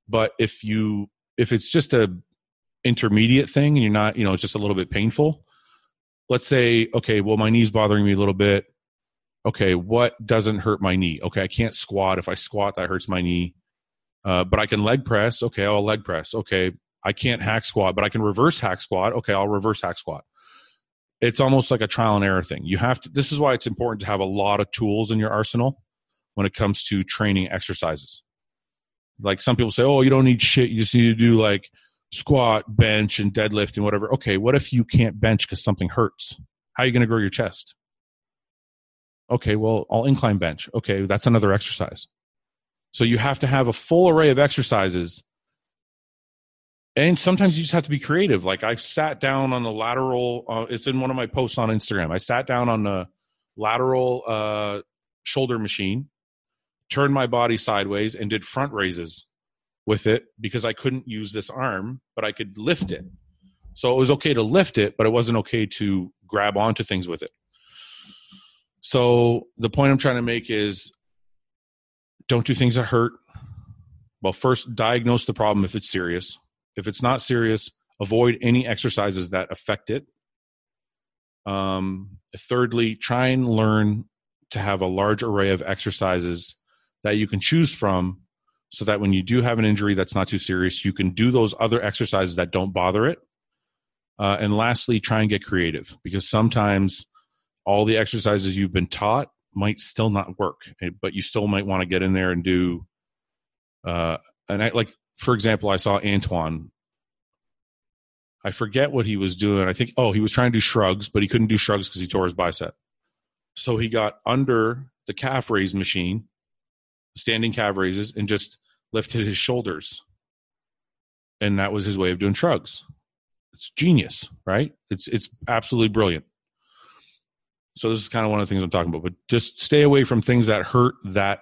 But if you if it's just a intermediate thing and you're not you know it's just a little bit painful let's say okay well my knee's bothering me a little bit. Okay what doesn't hurt my knee? Okay i can't squat. If i squat that hurts my knee uh, but i can leg press okay i'll leg press okay i can't hack squat but i can reverse hack squat okay i'll reverse hack squat it's almost like a trial and error thing you have to this is why it's important to have a lot of tools in your arsenal when it comes to training exercises. Like some people say, oh, you don't need shit. You just need to do like squat, bench, and deadlift and whatever. Okay, what if you can't bench because something hurts? How are you going to grow your chest? Okay, well, I'll incline bench. Okay, that's another exercise. So you have to have a full array of exercises. And sometimes you just have to be creative. Like I sat down on the lateral, uh, it's in one of my posts on Instagram. I sat down on the lateral uh, shoulder machine turned my body sideways and did front raises with it because I couldn't use this arm, but I could lift it. So it was okay to lift it, but it wasn't okay to grab onto things with it. So the point I'm trying to make is don't do things that hurt. Well, first, diagnose the problem if it's serious. If it's not serious, avoid any exercises that affect it. Um, thirdly, try and learn to have a large array of exercises that you can choose from so that when you do have an injury that's not too serious, you can do those other exercises that don't bother it Uh, and lastly, try and get creative because sometimes all the exercises you've been taught might still not work, eh, but you still might want to get in there and do. Uh, and I like, for example, I saw Antoine. I forget what he was doing. I think, oh, he was trying to do shrugs, but he couldn't do shrugs because he tore his bicep. So he got under the calf raise machine, standing calf raises, and just lifted his shoulders. And that was his way of doing shrugs. It's genius, right? It's it's absolutely brilliant. So this is kind of one of the things I'm talking about. But just stay away from things that hurt that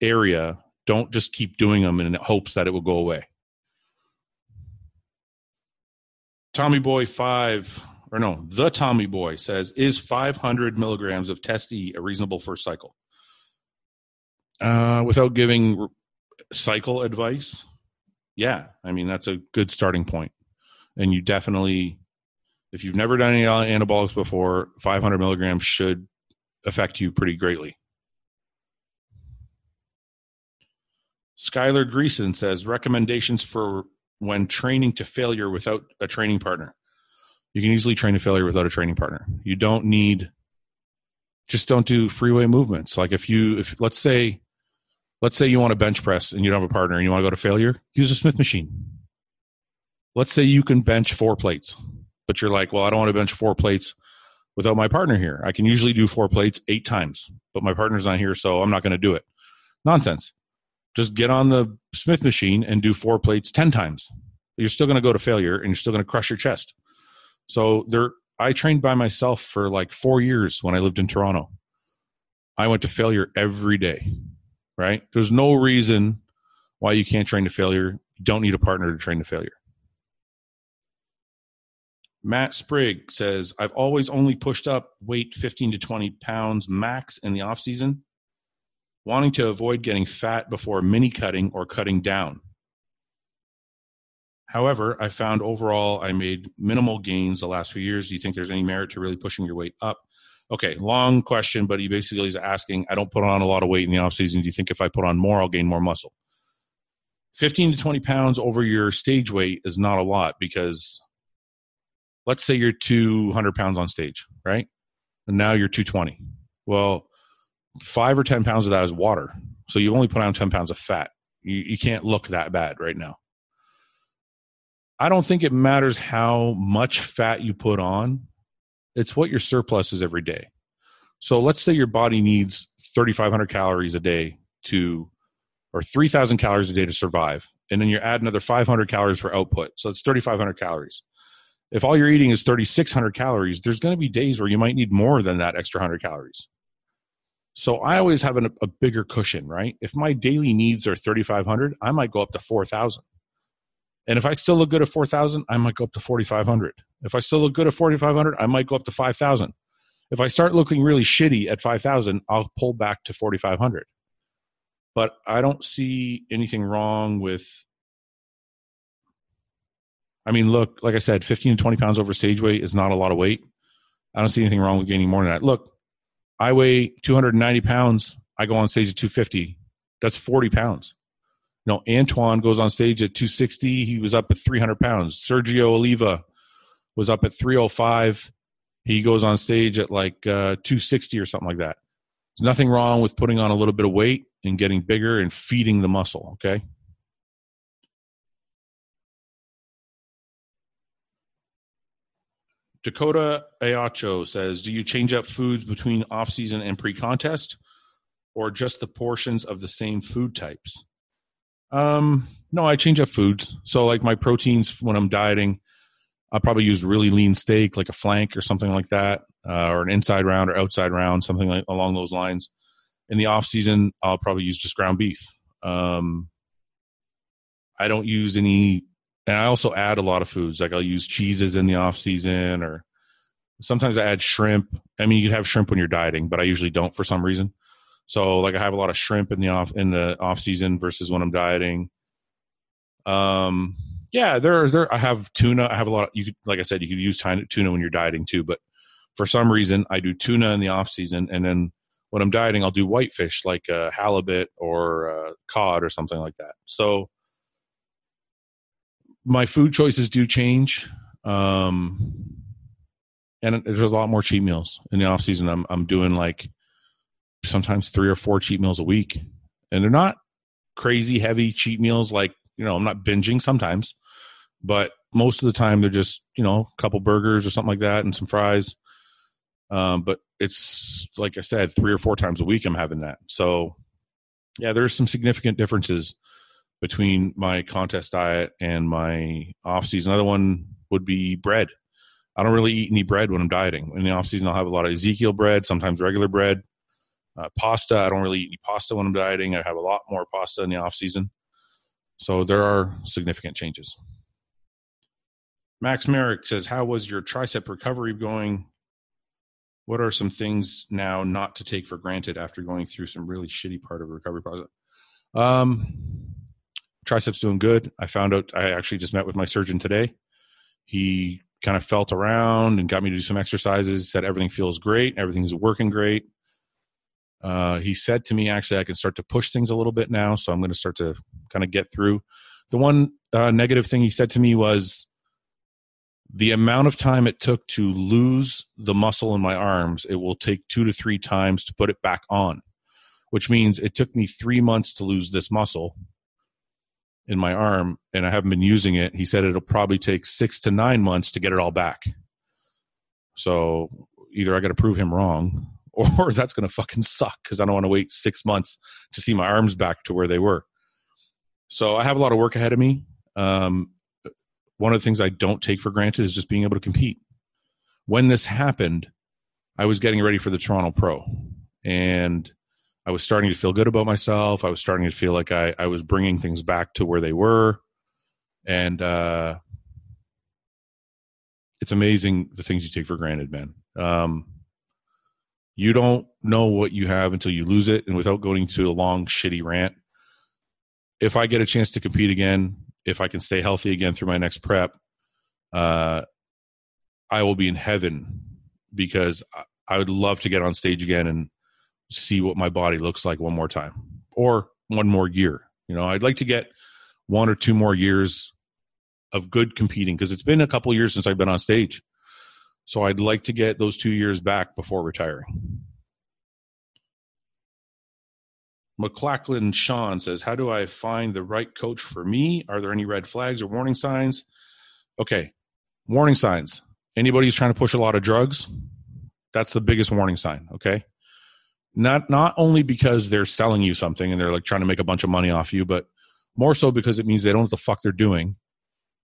area. Don't just keep doing them in hopes that it will go away. Tommy Boy five or no, the Tommy Boy says, is 500 milligrams of Test E a reasonable first cycle? Uh, without giving cycle advice, yeah, I mean that's a good starting point, and you definitely if you've never done any anabolics before, 500 milligrams should affect you pretty greatly. Skylar Greason says recommendations for when training to failure without a training partner. You can easily train to failure without a training partner. You don't need just don't do freeway movements. Like if you if let's say let's say you want to bench press and you don't have a partner and you want to go to failure, use a Smith machine. Let's say you can bench four plates but you're like, well, I don't want to bench four plates without my partner here. I can usually do four plates eight times, but my partner's not here, so I'm not going to do it. Nonsense. Just get on the Smith machine and do four plates 10 times. You're still going to go to failure and you're still going to crush your chest. So there, I trained by myself for like four years when I lived in Toronto. I went to failure every day, right? There's no reason why you can't train to failure. You don't need a partner to train to failure. Matt Sprigg says, I've always only pushed up weight 15 to 20 pounds max in the off season, wanting to avoid getting fat before mini cutting or cutting down. However, I found overall I made minimal gains the last few years. Do you think there's any merit to really pushing your weight up? Okay, long question, but he basically is asking, I don't put on a lot of weight in the off season. Do you think if I put on more, I'll gain more muscle? 15 to 20 pounds over your stage weight is not a lot because let's say you're 200 pounds on stage, right? And now you're 220. Well, five or 10 pounds of that is water. So you only put on 10 pounds of fat. You, you can't look that bad right now. I don't think it matters how much fat you put on, it's what your surplus is every day. So let's say your body needs 3,500 calories a day to, or 3,000 calories a day to survive. And then you add another 500 calories for output. So it's 3,500 calories if all you're eating is 3600 calories there's going to be days where you might need more than that extra 100 calories. So i always have an, a bigger cushion right? If my daily needs are 3500 i might go up to 4000 and if i still look good at 4000 i might go up to 4500 if i still look good at 4500 i might go up to 5000 if i start looking really shitty at 5000 i'll pull back to 4500 but i don't see anything wrong with I mean, look, like I said, 15 to 20 pounds over stage weight is not a lot of weight. I don't see anything wrong with gaining more than that. Look, I weigh 290 pounds. I go on stage at 250. That's 40 pounds. You know, Antoine goes on stage at 260. He was up at 300 pounds. Sergio Oliva was up at 305. He goes on stage at like uh, 260 or something like that. There's nothing wrong with putting on a little bit of weight and getting bigger and feeding the muscle. Okay. Dakota Ayacho says, "Do you change up foods between off season and pre contest, or just the portions of the same food types?" Um, no, I change up foods. So, like my proteins when I'm dieting, I'll probably use really lean steak, like a flank or something like that, uh, or an inside round or outside round, something like along those lines. In the off season, I'll probably use just ground beef. Um, I don't use any and I also add a lot of foods. Like I'll use cheeses in the off season, or sometimes I add shrimp. I mean, you can have shrimp when you're dieting, but I usually don't for some reason. So like I have a lot of shrimp in the off in the off season versus when I'm dieting. Um, yeah, there there I have tuna. I have a lot. Of, you could like I said, you could use tuna when you're dieting too, but for some reason I do tuna in the off season, and then when I'm dieting, I'll do whitefish like a halibut or a cod or something like that. So my food choices do change. Um, and there's a lot more cheat meals in the off season. I'm I'm doing like sometimes three or four cheat meals a week, and they're not crazy heavy cheat meals. Like you know, I'm not binging sometimes, but most of the time they're just you know a couple burgers or something like that and some fries. Um, but it's like I said, three or four times a week I'm having that. So yeah, there's some significant differences between my contest diet and my off season. Another one would be bread. I don't really eat any bread when I'm dieting. In the off season, I'll have a lot of Ezekiel bread, sometimes regular bread, uh, pasta. I don't really eat any pasta when I'm dieting. I have a lot more pasta in the off season. So there are significant changes. Max Merrick says, "How was your tricep recovery going? What are some things now not to take for granted after going through some really shitty part of a recovery process?" Um, triceps doing good. I found out. I actually just met with my surgeon today. He kind of felt around and got me to do some exercises. Said everything feels great. Everything's working great. Uh, he said to me, actually, I can start to push things a little bit now. So I'm going to start to kind of get through. The one uh, negative thing he said to me was the amount of time it took to lose the muscle in my arms, it will take two to three times to put it back on, which means it took me three months to lose this muscle in my arm and I haven't been using it. He said it'll probably take six to nine months to get it all back. So either I got to prove him wrong or that's going to fucking suck because I don't want to wait six months to see my arms back to where they were. So I have a lot of work ahead of me. Um, one of the things I don't take for granted is just being able to compete. When this happened, I was getting ready for the Toronto Pro and I was starting to feel good about myself. I was starting to feel like I, I was bringing things back to where they were. And uh, it's amazing the things you take for granted, man. Um, you don't know what you have until you lose it. And without going to a long, shitty rant, if I get a chance to compete again, if I can stay healthy again through my next prep, uh, I will be in heaven because I would love to get on stage again and see what my body looks like one more time or one more year. You know, I'd like to get one or two more years of good competing because it's been a couple years since I've been on stage. So I'd like to get those two years back before retiring. McLachlan Sean says, How do I find the right coach for me? Are there any red flags or warning signs? Okay, warning signs. Anybody who's trying to push a lot of drugs, that's the biggest warning sign. Okay not not only because they're selling you something and they're like trying to make a bunch of money off you, but more so because it means they don't know what the fuck they're doing,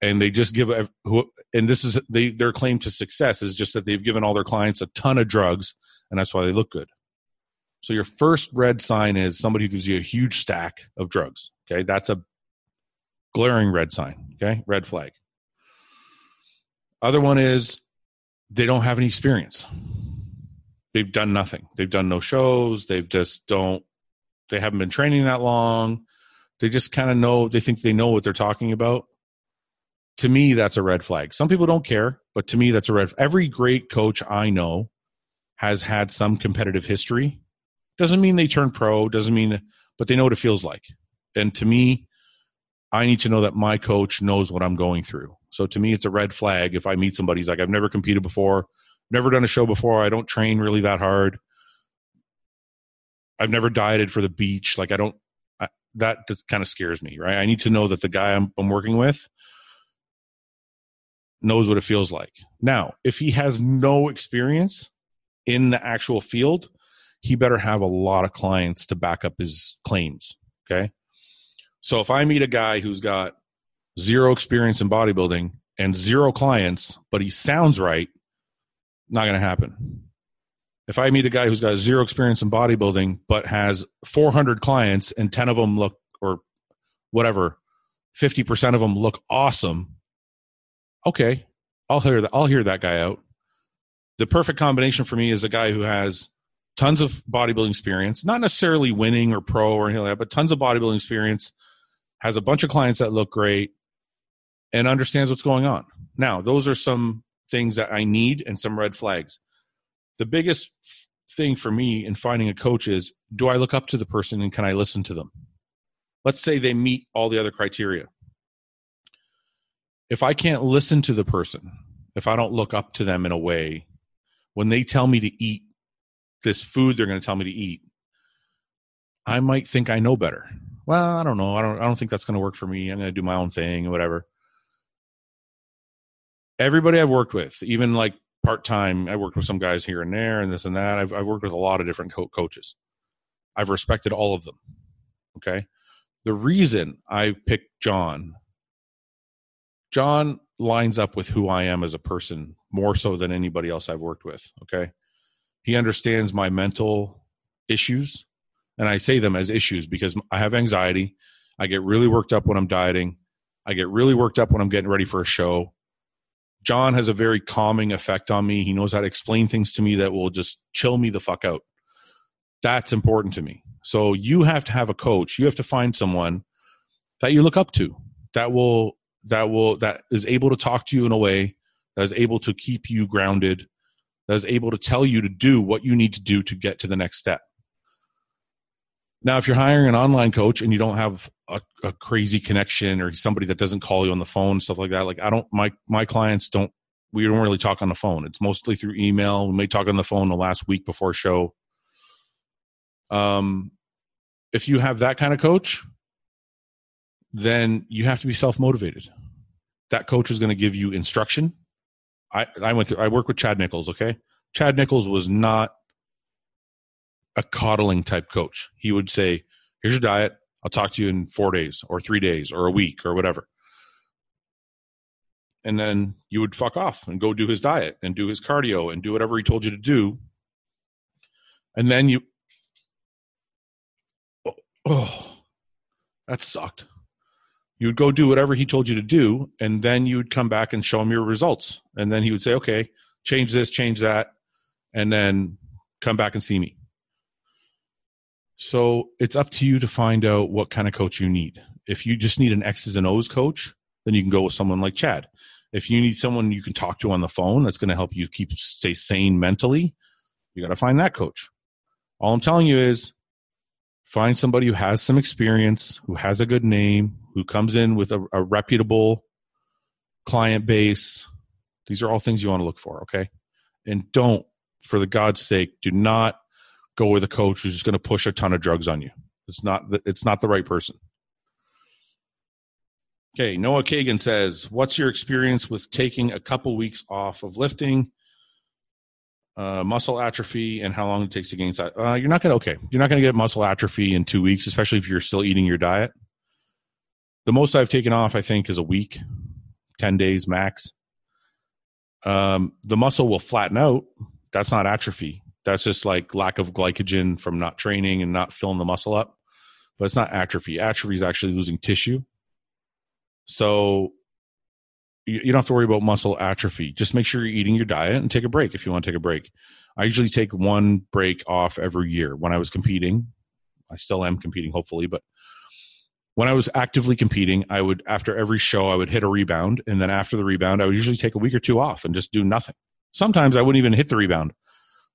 and they just give and this is they their claim to success is just that they've given all their clients a ton of drugs, and that's why they look good. So your first red sign is somebody who gives you a huge stack of drugs. Okay, that's a glaring red sign. Okay, red flag. Other one is they don't have any experience they've done nothing. They've done no shows. They've just don't. They haven't been training that long. They just kind of know. They think they know what they're talking about. To me, that's a red flag. Some people don't care, but to me, that's a red. Every great coach I know has had some competitive history. Doesn't mean they turn pro. Doesn't mean, but they know what it feels like. And to me, I need to know that my coach knows what I'm going through. So to me, it's a red flag if I meet somebody like, I've never competed before never done a show before. I don't train really that hard. I've never dieted for the beach. Like I don't. I, that kind of scares me, right? I need to know that the guy I'm, I'm working with knows what it feels like. Now, if he has no experience in the actual field, he better have a lot of clients to back up his claims. Okay. So if I meet a guy who's got zero experience in bodybuilding and zero clients, but he sounds right, not going to happen. If I meet a guy who's got zero experience in bodybuilding but has 400 clients and 10 of them look or whatever, 50% of them look awesome, okay, I'll hear that I'll hear that guy out. The perfect combination for me is a guy who has tons of bodybuilding experience, not necessarily winning or pro or anything like that, but tons of bodybuilding experience, has a bunch of clients that look great, and understands what's going on. Now, those are some things that I need and some red flags. The biggest thing for me in finding a coach is do I look up to the person and can I listen to them? Let's say they meet all the other criteria. If I can't listen to the person if I don't look up to them in a way, when they tell me to eat this food they're going to tell me to eat, I might think I know better. Well, I don't know. I don't I don't think that's going to work for me. I'm going to do my own thing or whatever. Everybody I've worked with, even like part time, I worked with some guys here and there and this and that. I've, I've worked with a lot of different co- coaches. I've respected all of them. Okay. The reason I picked John, John lines up with who I am as a person more so than anybody else I've worked with. Okay. He understands my mental issues. And I say them as issues because I have anxiety. I get really worked up when I'm dieting. I get really worked up when I'm getting ready for a show. John has a very calming effect on me. He knows how to explain things to me that will just chill me the fuck out. That's important to me. So you have to have a coach. You have to find someone that you look up to that will that will that is able to talk to you in a way that is able to keep you grounded that is able to tell you to do what you need to do to get to the next step now if you're hiring an online coach and you don't have a, a crazy connection or somebody that doesn't call you on the phone stuff like that like i don't my my clients don't we don't really talk on the phone it's mostly through email we may talk on the phone the last week before show um if you have that kind of coach then you have to be self motivated. That coach is going to give you instruction. I, I went through, I work with Chad Nichols, okay? Chad Nichols was not a coddling type coach. He would say, Here's your diet. I'll talk to you in four days or three days or a week or whatever. And then you would fuck off and go do his diet and do his cardio and do whatever he told you to do. And then you, oh, oh that sucked you would go do whatever he told you to do and then you would come back and show him your results and then he would say okay change this change that and then come back and see me so it's up to you to find out what kind of coach you need if you just need an x's and o's coach then you can go with someone like chad if you need someone you can talk to on the phone that's going to help you keep stay sane mentally you got to find that coach all i'm telling you is find somebody who has some experience who has a good name who comes in with a, a reputable client base. These are all things you want to look for, okay? And don't, for the God's sake, do not go with a coach who's just going to push a ton of drugs on you. It's not the, it's not the right person. Okay, Noah Kagan says, "What's your experience with taking a couple weeks off of lifting, uh, muscle atrophy, and how long it takes to gain size?" Uh, you're not gonna okay. You're not gonna get muscle atrophy in two weeks, especially if you're still eating your diet. The most I've taken off, I think, is a week, 10 days max. Um, the muscle will flatten out. That's not atrophy. That's just like lack of glycogen from not training and not filling the muscle up. But it's not atrophy. Atrophy is actually losing tissue. So you, don't have to worry about muscle atrophy. Just make sure you're eating your diet and take a break if you want to take a break. I usually take one break off every year. When I was competing, I still am competing, hopefully, but when I was actively competing, I would after every show I would hit a rebound, and then after the rebound, I would usually take a week or two off and just do nothing. Sometimes I wouldn't even hit the rebound.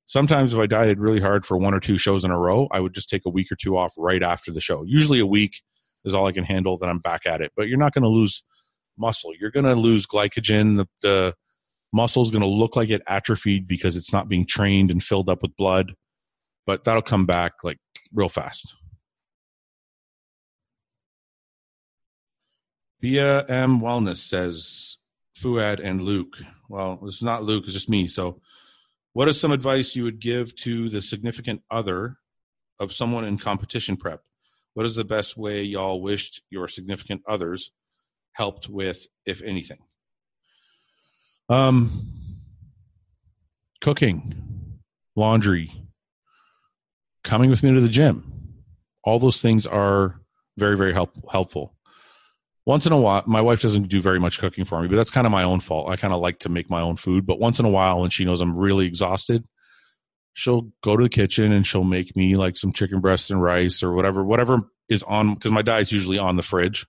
Sometimes if I dieted really hard for one or two shows in a row, I would just take a week or two off right after the show. Usually a week is all I can handle. Then I'm back at it. But you're not going to lose muscle. You're going to lose glycogen. The, the muscle is going to look like it atrophied because it's not being trained and filled up with blood. But that'll come back like real fast. Bia M Wellness says Fuad and Luke. Well, it's not Luke, it's just me. So, what is some advice you would give to the significant other of someone in competition prep? What is the best way y'all wished your significant others helped with, if anything? Um, cooking, laundry, coming with me to the gym. All those things are very, very help, helpful once in a while my wife doesn't do very much cooking for me but that's kind of my own fault. I kind of like to make my own food but once in a while when she knows i'm really exhausted she'll go to the kitchen and she'll make me like some chicken breasts and rice or whatever whatever is on because my diet's usually on the fridge.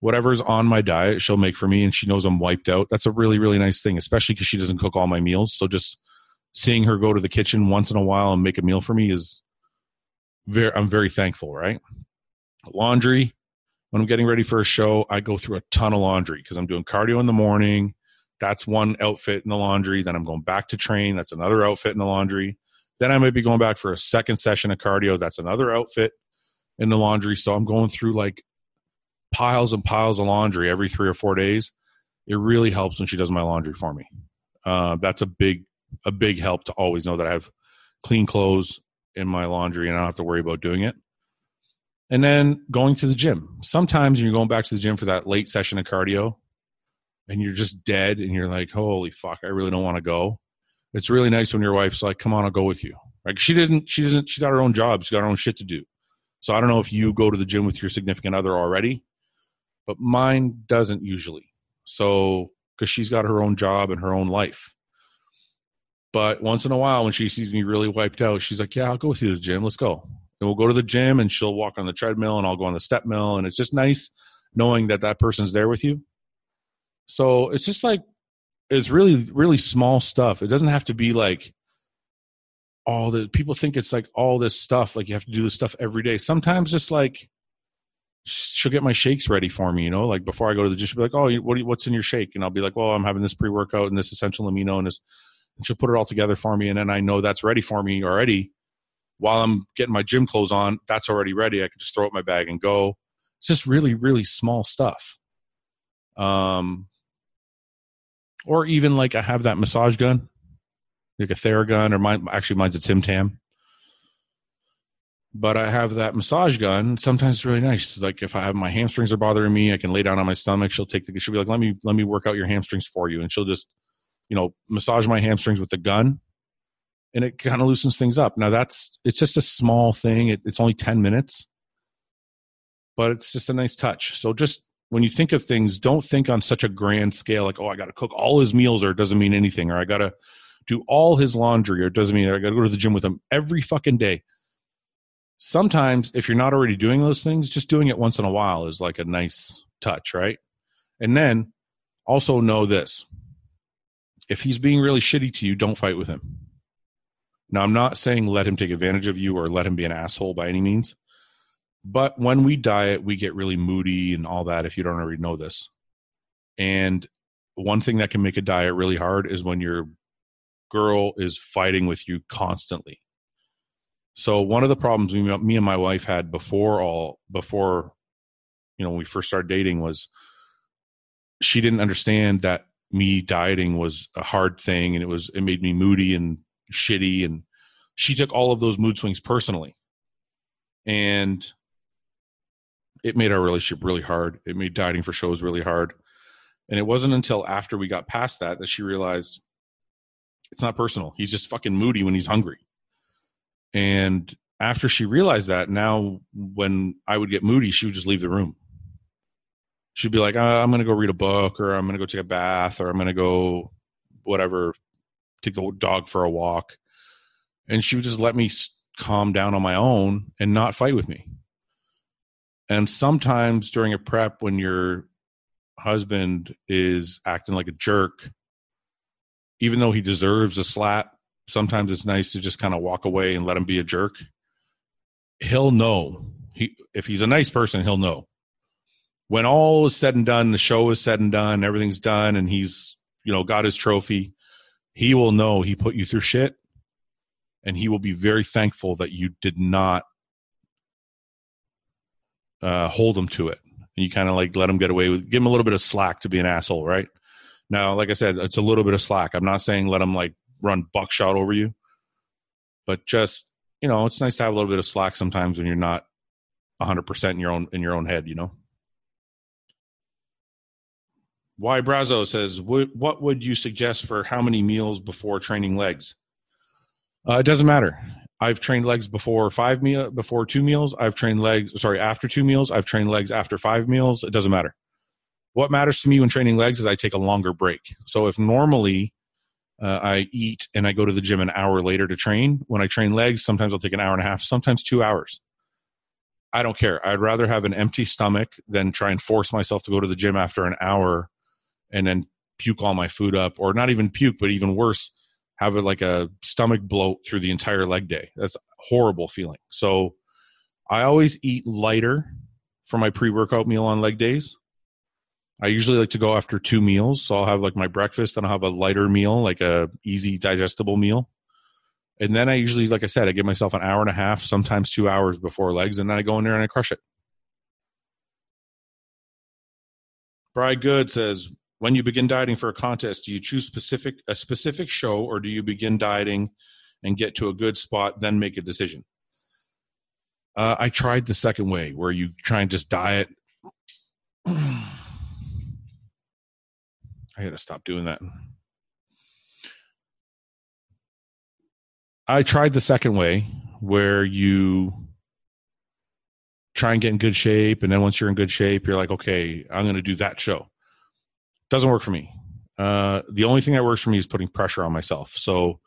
Whatever's on my diet she'll make for me and she knows i'm wiped out. That's a really really nice thing especially because she doesn't cook all my meals. So just seeing her go to the kitchen once in a while and make a meal for me is very i'm very thankful right? Laundry when I'm getting ready for a show, I go through a ton of laundry because I'm doing cardio in the morning, that's one outfit in the laundry. Then I'm going back to train. That's another outfit in the laundry. Then I might be going back for a second session of cardio. That's another outfit in the laundry. So I'm going through like piles and piles of laundry every three or four days. It really helps when she does my laundry for me. Uh, that's a big, a big help to always know that I have clean clothes in my laundry and I don't have to worry about doing it. And then going to the gym. Sometimes you're going back to the gym for that late session of cardio and you're just dead and you're like, holy fuck, I really don't want to go. It's really nice when your wife's like, come on, I'll go with you. Like she doesn't, she doesn't, she got her own job. She's got her own shit to do. So I don't know if you go to the gym with your significant other already, but mine doesn't usually. So, because she's got her own job and her own life. But once in a while, when she sees me really wiped out, she's like, Yeah, I'll go with you to the gym. Let's go. And we'll go to the gym and she'll walk on the treadmill and I'll go on the step mill. And it's just nice knowing that that person's there with you. So it's just like, it's really, really small stuff. It doesn't have to be like all the people think it's like all this stuff. Like you have to do this stuff every day. Sometimes just like, she'll get my shakes ready for me, you know, like before I go to the gym, she'll be like, Oh, what you, what's in your shake? And I'll be like, well, I'm having this pre workout and this essential amino and this, and she'll put it all together for me. And then I know that's ready for me already while I'm getting my gym clothes on. That's already ready. I can just throw in my bag and go. It's just really, really small stuff. Um, or even like I have that massage gun, like a Theragun, or mine. Actually, mine's a Tim Tam but I have that massage gun. Sometimes it's really nice. Like if I have my hamstrings are bothering me, I can lay down on my stomach. She'll take the. She'll be like, "Let me let me work out your hamstrings for you," and she'll just, you know, massage my hamstrings with the gun, and it kind of loosens things up. Now that's it's just a small thing. It, it's only ten minutes, but it's just a nice touch. So just when you think of things, don't think on such a grand scale. Like, oh, I got to cook all his meals, or it doesn't mean anything, or I got to do all his laundry, or it doesn't mean I got to go to the gym with him every fucking day sometimes if you're not already doing those things, just doing it once in a while is like a nice touch, right? And then also know this if he's being really shitty to you, don't fight with him. Now, I'm not saying let him take advantage of you or let him be an asshole by any means. But when we diet, we get really moody and all that if you don't already know this. And one thing that can make a diet really hard is when your girl is fighting with you constantly. So one of the problems we, me and my wife had before all before you know when we first started dating was she didn't understand that me dieting was a hard thing and it was it made me moody and shitty and she took all of those mood swings personally. And it made our relationship really hard. It made dieting for shows really hard. And it wasn't until after we got past that that she realized it's not personal. He's just fucking moody when he's hungry. And after she realized that, now when I would get moody, she would just leave the room. She'd be like, uh, I'm to go read a book, or I'm to go take a bath, or I'm to go, whatever, take the dog for a walk. And she would just let me calm down on my own and not fight with me. And sometimes during a prep, when your husband is acting like a jerk, even though he deserves a slap, sometimes it's nice to just kind of walk away and let him be a jerk. He'll know. He if he's a nice person, he'll know. When all is said and done, the show is said and done, everything's done, and he's you know got his trophy. He will know he put you through shit, and he will be very thankful that you did not uh, hold him to it. And you kind of like let him get away with, give him a little bit of slack to be an asshole, right? Now, like I said, it's a little bit of slack. I'm not saying let him like run buckshot over you. But just you know, it's nice to have a little bit of slack sometimes when you're not 100 percent in your own in your own head. You know. Why Brazo says, "What would you suggest for how many meals before training legs?" Uh, it doesn't matter. I've trained legs before five meal before two meals. I've trained legs sorry after two meals. I've trained legs after five meals. It doesn't matter. What matters to me when training legs is I take a longer break. So if normally uh, I eat and I go to the gym an hour later to train. When I train legs, sometimes I'll take an hour and a half, sometimes two hours. I don't care. I'd rather have an empty stomach than try and force myself to go to the gym after an hour and then puke all my food up, or not even puke, but even worse, have it like a stomach bloat through the entire leg day. That's horrible feeling. So I always eat lighter for my pre workout meal on leg days. I usually like to go after two meals. So I'll have like my breakfast and I'll have a lighter meal, like a easy digestible meal. And then I usually, like I said, I give myself an hour and a half, sometimes two hours before legs, and then I go in there and I crush it. Bry Good says, when you begin dieting for a contest, do you choose specific a specific show or do you begin dieting and get to a good spot, then make a decision? Uh, I tried the second way where you try and just diet. I gotta stop doing that. I tried the second way where you try and get in good shape. And then once you're in good shape, you're like, okay, I'm to do that show. Doesn't work for me. Uh, the only thing that works for me is putting pressure on myself. So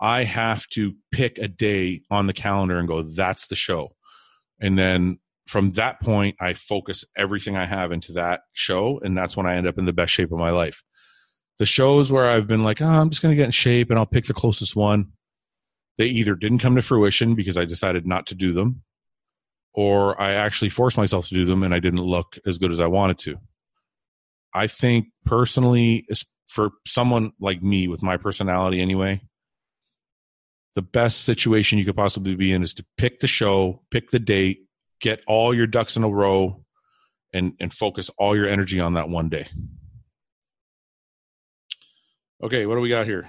I have to pick a day on the calendar and go, that's the show. And then from that point, I focus everything I have into that show. And that's when I end up in the best shape of my life. The shows where I've been like, oh, I'm just going to get in shape and I'll pick the closest one they either didn't come to fruition because I decided not to do them, or I actually forced myself to do them and I didn't look as good as I wanted to. I think personally, for someone like me with my personality anyway, the best situation you could possibly be in is to pick the show, pick the date, get all your ducks in a row, and, and focus all your energy on that one day. Okay, what do we got here?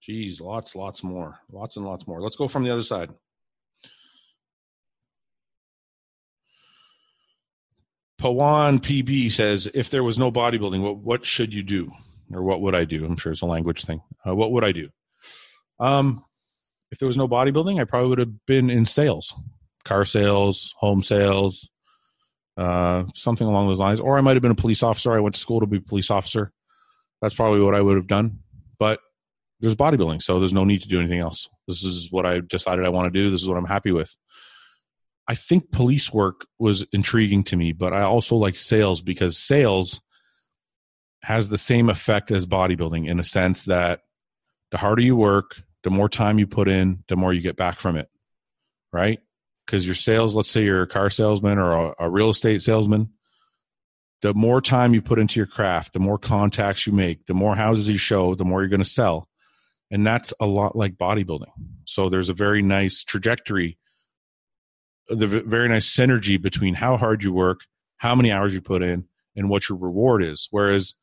Geez, lots, lots more. Lots and lots more. Let's go from the other side. Pawan PB says, if there was no bodybuilding, what, what should you do? Or what would I do? I'm sure it's a language thing. Uh, what would I do? Um, if there was no bodybuilding, I probably would have been in sales, car sales, home sales, uh, something along those lines. Or I might have been a police officer. I went to school to be a police officer. That's probably what I would have done. But there's bodybuilding, so there's no need to do anything else. This is what I decided I want to do. This is what I'm happy with. I think police work was intriguing to me, but I also like sales because sales has the same effect as bodybuilding in a sense that the harder you work, the more time you put in, the more you get back from it. Right? Because your sales, let's say you're a car salesman or a, a real estate salesman, the more time you put into your craft, the more contacts you make, the more houses you show, the more you're going to sell and that's a lot like bodybuilding so there's a very nice trajectory the very nice synergy between how hard you work how many hours you put in and what your reward is. Whereas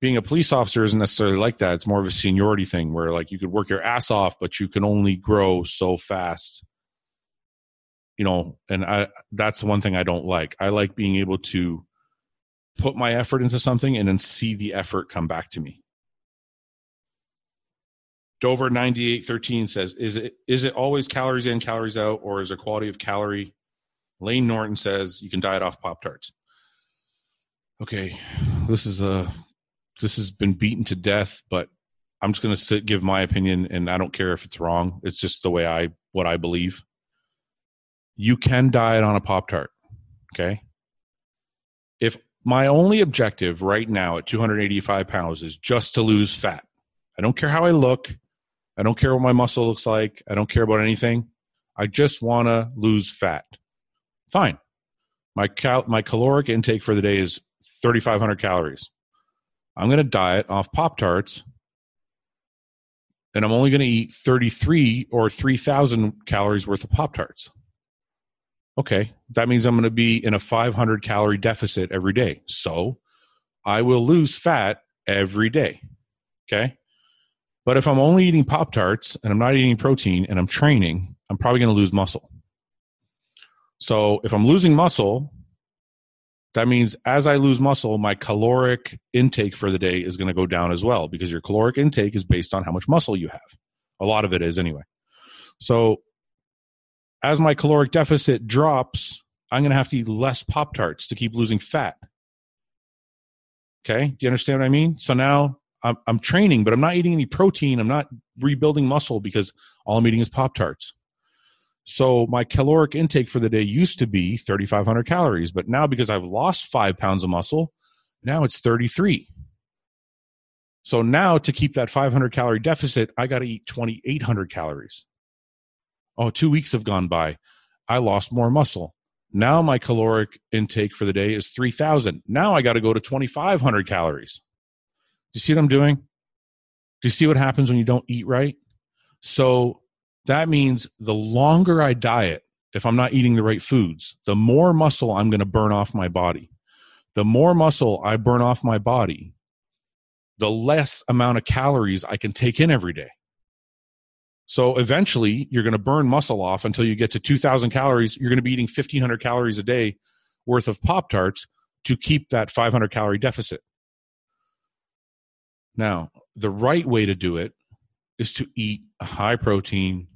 being a police officer isn't necessarily like that. It's more of a seniority thing where like you could work your ass off but you can only grow so fast. You know and i that's the one thing i don't like. I like being able to put my effort into something and then see the effort come back to me Dover 9813 says, is it is it always calories in, calories out, or is there quality of calorie? Layne Norton says you can diet off Pop Tarts. Okay, this is a this has been beaten to death, but I'm just going to give my opinion, and I don't care if it's wrong. It's just the way I what I believe. You can diet on a Pop Tart. Okay. If my only objective right now at 285 pounds is just to lose fat, I don't care how I look. I don't care what my muscle looks like. I don't care about anything. I just want to lose fat. Fine. My cal- my caloric intake for the day is 3500 calories. I'm going to diet off Pop Tarts and I'm only going to eat 33 or 3000 calories worth of Pop Tarts. Okay, that means I'm going to be in a 500 calorie deficit every day. So I will lose fat every day. Okay. But if I'm only eating Pop Tarts and I'm not eating protein and I'm training, I'm probably going to lose muscle. So if I'm losing muscle, that means as I lose muscle, my caloric intake for the day is going to go down as well because your caloric intake is based on how much muscle you have. A lot of it is anyway. So as my caloric deficit drops, I'm going to have to eat less Pop Tarts to keep losing fat. Okay. Do you understand what I mean? So now I'm, I'm training, but I'm not eating any protein. I'm not rebuilding muscle because all I'm eating is Pop Tarts. So my caloric intake for the day used to be 3,500 calories, but now because I've lost five pounds of muscle, now it's 33. So now to keep that 500 calorie deficit, I got to eat 2,800 calories. Oh, two weeks have gone by. I lost more muscle. Now my caloric intake for the day is 3000. Now I got to go to 2500 calories. Do you see what I'm doing? Do you see what happens when you don't eat right? So that means the longer I diet, if I'm not eating the right foods, the more muscle I'm going to burn off my body. The more muscle I burn off my body, the less amount of calories I can take in every day. So eventually, you're going to burn muscle off until you get to 2,000 calories. You're going to be eating 1,500 calories a day worth of Pop Tarts to keep that 500 calorie deficit. Now, the right way to do it is to eat a high protein,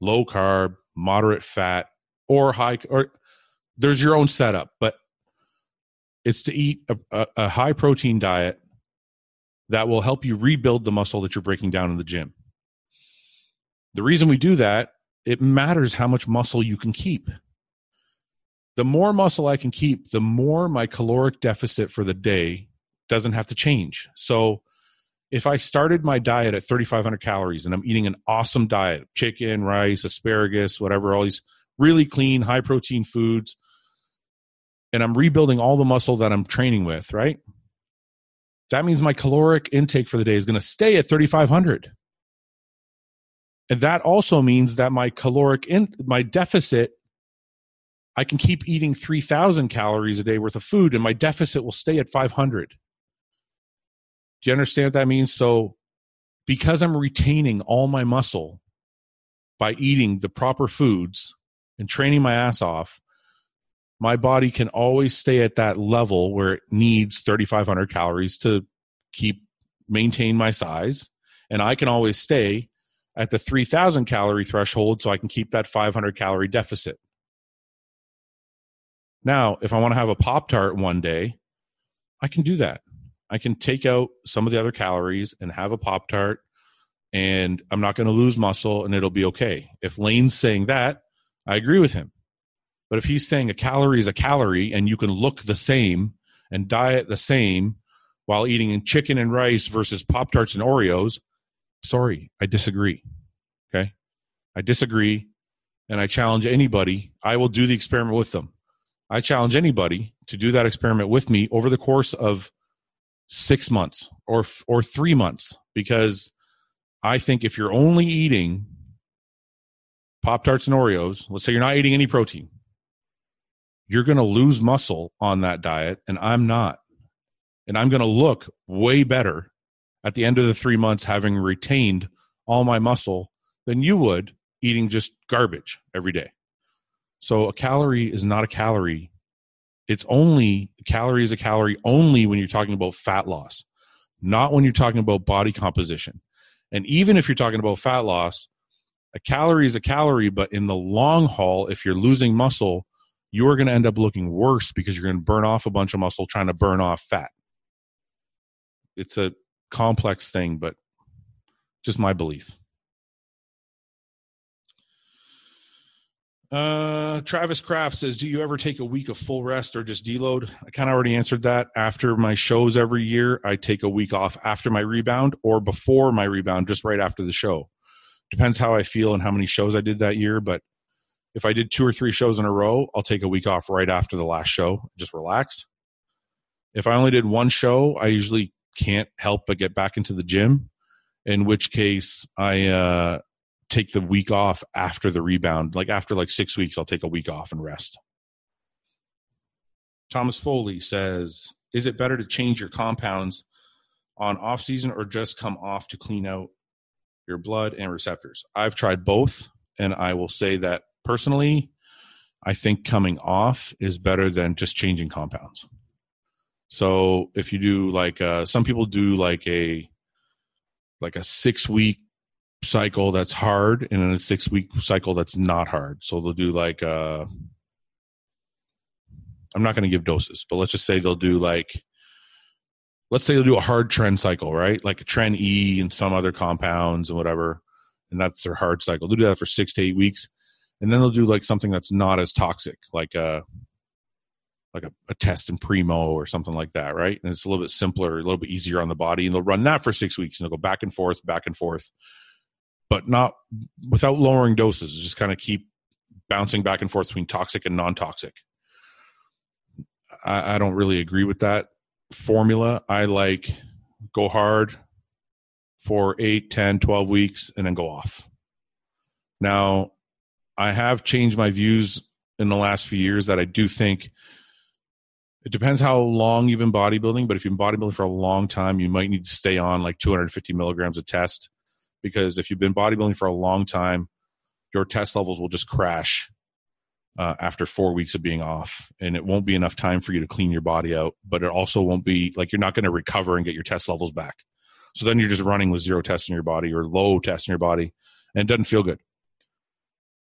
low carb, moderate fat, or high, or there's your own setup, but it's to eat a, a, a high protein diet that will help you rebuild the muscle that you're breaking down in the gym. The reason we do that, it matters how much muscle you can keep. The more muscle I can keep, the more my caloric deficit for the day doesn't have to change. So if I started my diet at 3,500 calories and I'm eating an awesome diet chicken, rice, asparagus, whatever, all these really clean, high protein foods, and I'm rebuilding all the muscle that I'm training with, right? That means my caloric intake for the day is going to stay at 3,500. And that also means that my caloric in my deficit I can keep eating 3000 calories a day worth of food and my deficit will stay at 500. Do you understand what that means? So because I'm retaining all my muscle by eating the proper foods and training my ass off, my body can always stay at that level where it needs 3500 calories to keep maintain my size and I can always stay at the 3000 calorie threshold so I can keep that 500 calorie deficit. Now, if I want to have a Pop Tart one day, I can do that. I can take out some of the other calories and have a Pop Tart, and I'm not going to lose muscle and it'll be okay. If Layne's saying that, I agree with him. But if he's saying a calorie is a calorie and you can look the same and diet the same while eating chicken and rice versus Pop Tarts and Oreos, Sorry, I disagree. Okay. I disagree. And I challenge anybody, I will do the experiment with them. I challenge anybody to do that experiment with me over the course of six months or or three months because I think if you're only eating Pop Tarts and Oreos, let's say you're not eating any protein, you're going to lose muscle on that diet, and I'm not. And I'm going to look way better at the end of the three months having retained all my muscle than you would eating just garbage every day. So a calorie is not a calorie. It's only calorie is a calorie only when you're talking about fat loss, not when you're talking about body composition. And even if you're talking about fat loss, a calorie is a calorie, but in the long haul, if you're losing muscle, you're going to end up looking worse because you're going to burn off a bunch of muscle trying to burn off fat. It's a complex thing, but just my belief. Uh, Travis Kraft says, "Do you ever take a week of full rest or just deload?" I kind of already answered that. After my shows every year, I take a week off after my rebound or before my rebound, just right after the show. Depends how I feel and how many shows I did that year. But if I did two or three shows in a row, I'll take a week off right after the last show, just relax. If I only did one show, I usually can't help but get back into the gym, in which case I uh, take the week off after the rebound. Like after like six weeks, I'll take a week off and rest. Thomas Foley says, "Is it better to change your compounds on off season or just come off to clean out your blood and receptors?" I've tried both, and I will say that personally, I think coming off is better than just changing compounds. So if you do like uh, some people do like a like a six week cycle that's hard and then a six week cycle that's not hard. So they'll do like uh I'm not going to give doses, but let's just say they'll do like let's say they'll do a hard tren cycle, right? Like a tren E and some other compounds and whatever, and that's their hard cycle. They'll do that for six to eight weeks, and then they'll do like something that's not as toxic, like a like a, a test in primo or something like that, right? And it's a little bit simpler, a little bit easier on the body, and they'll run that for six weeks, and they'll go back and forth, back and forth, but not without lowering doses. Just kind of keep bouncing back and forth between toxic and non-toxic. I, I don't really agree with that formula. I like go hard for 8, 10, 12 weeks and then go off. Now, I have changed my views in the last few years that I do think it depends how long you've been bodybuilding, but if you've been bodybuilding for a long time, you might need to stay on like 250 milligrams of test because if you've been bodybuilding for a long time, your test levels will just crash uh, after four weeks of being off, and it won't be enough time for you to clean your body out. But it also won't be like you're not going to recover and get your test levels back. So then you're just running with zero tests in your body or low tests in your body, and it doesn't feel good.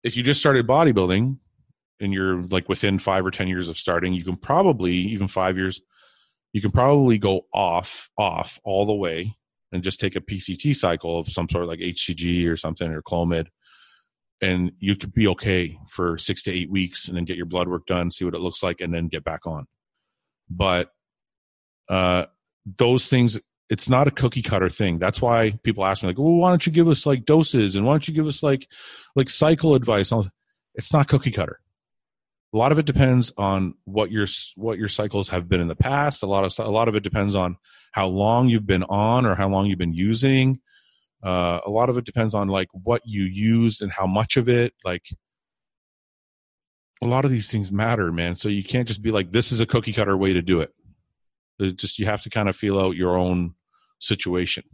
If you just started bodybuilding and you're like within five or ten years of starting, you can probably even five years, you can probably go off off all the way and just take a PCT cycle of some sort like HCG or something or Clomid, and you could be okay for six to eight weeks and then get your blood work done, see what it looks like, and then get back on. But uh, those things, it's not a cookie cutter thing. That's why people ask me like, "Well, why don't you give us like doses and why don't you give us like like cycle advice?" It's not cookie cutter a lot of it depends on what your what your cycles have been in the past. A lot of a lot of it depends on how long you've been on or how long you've been using. Uh, a lot of it depends on like what you used and how much of it. Like a lot of these things matter, man. So you can't just be like, this is a cookie cutter way to do it. it just you have to kind of feel out your own situation.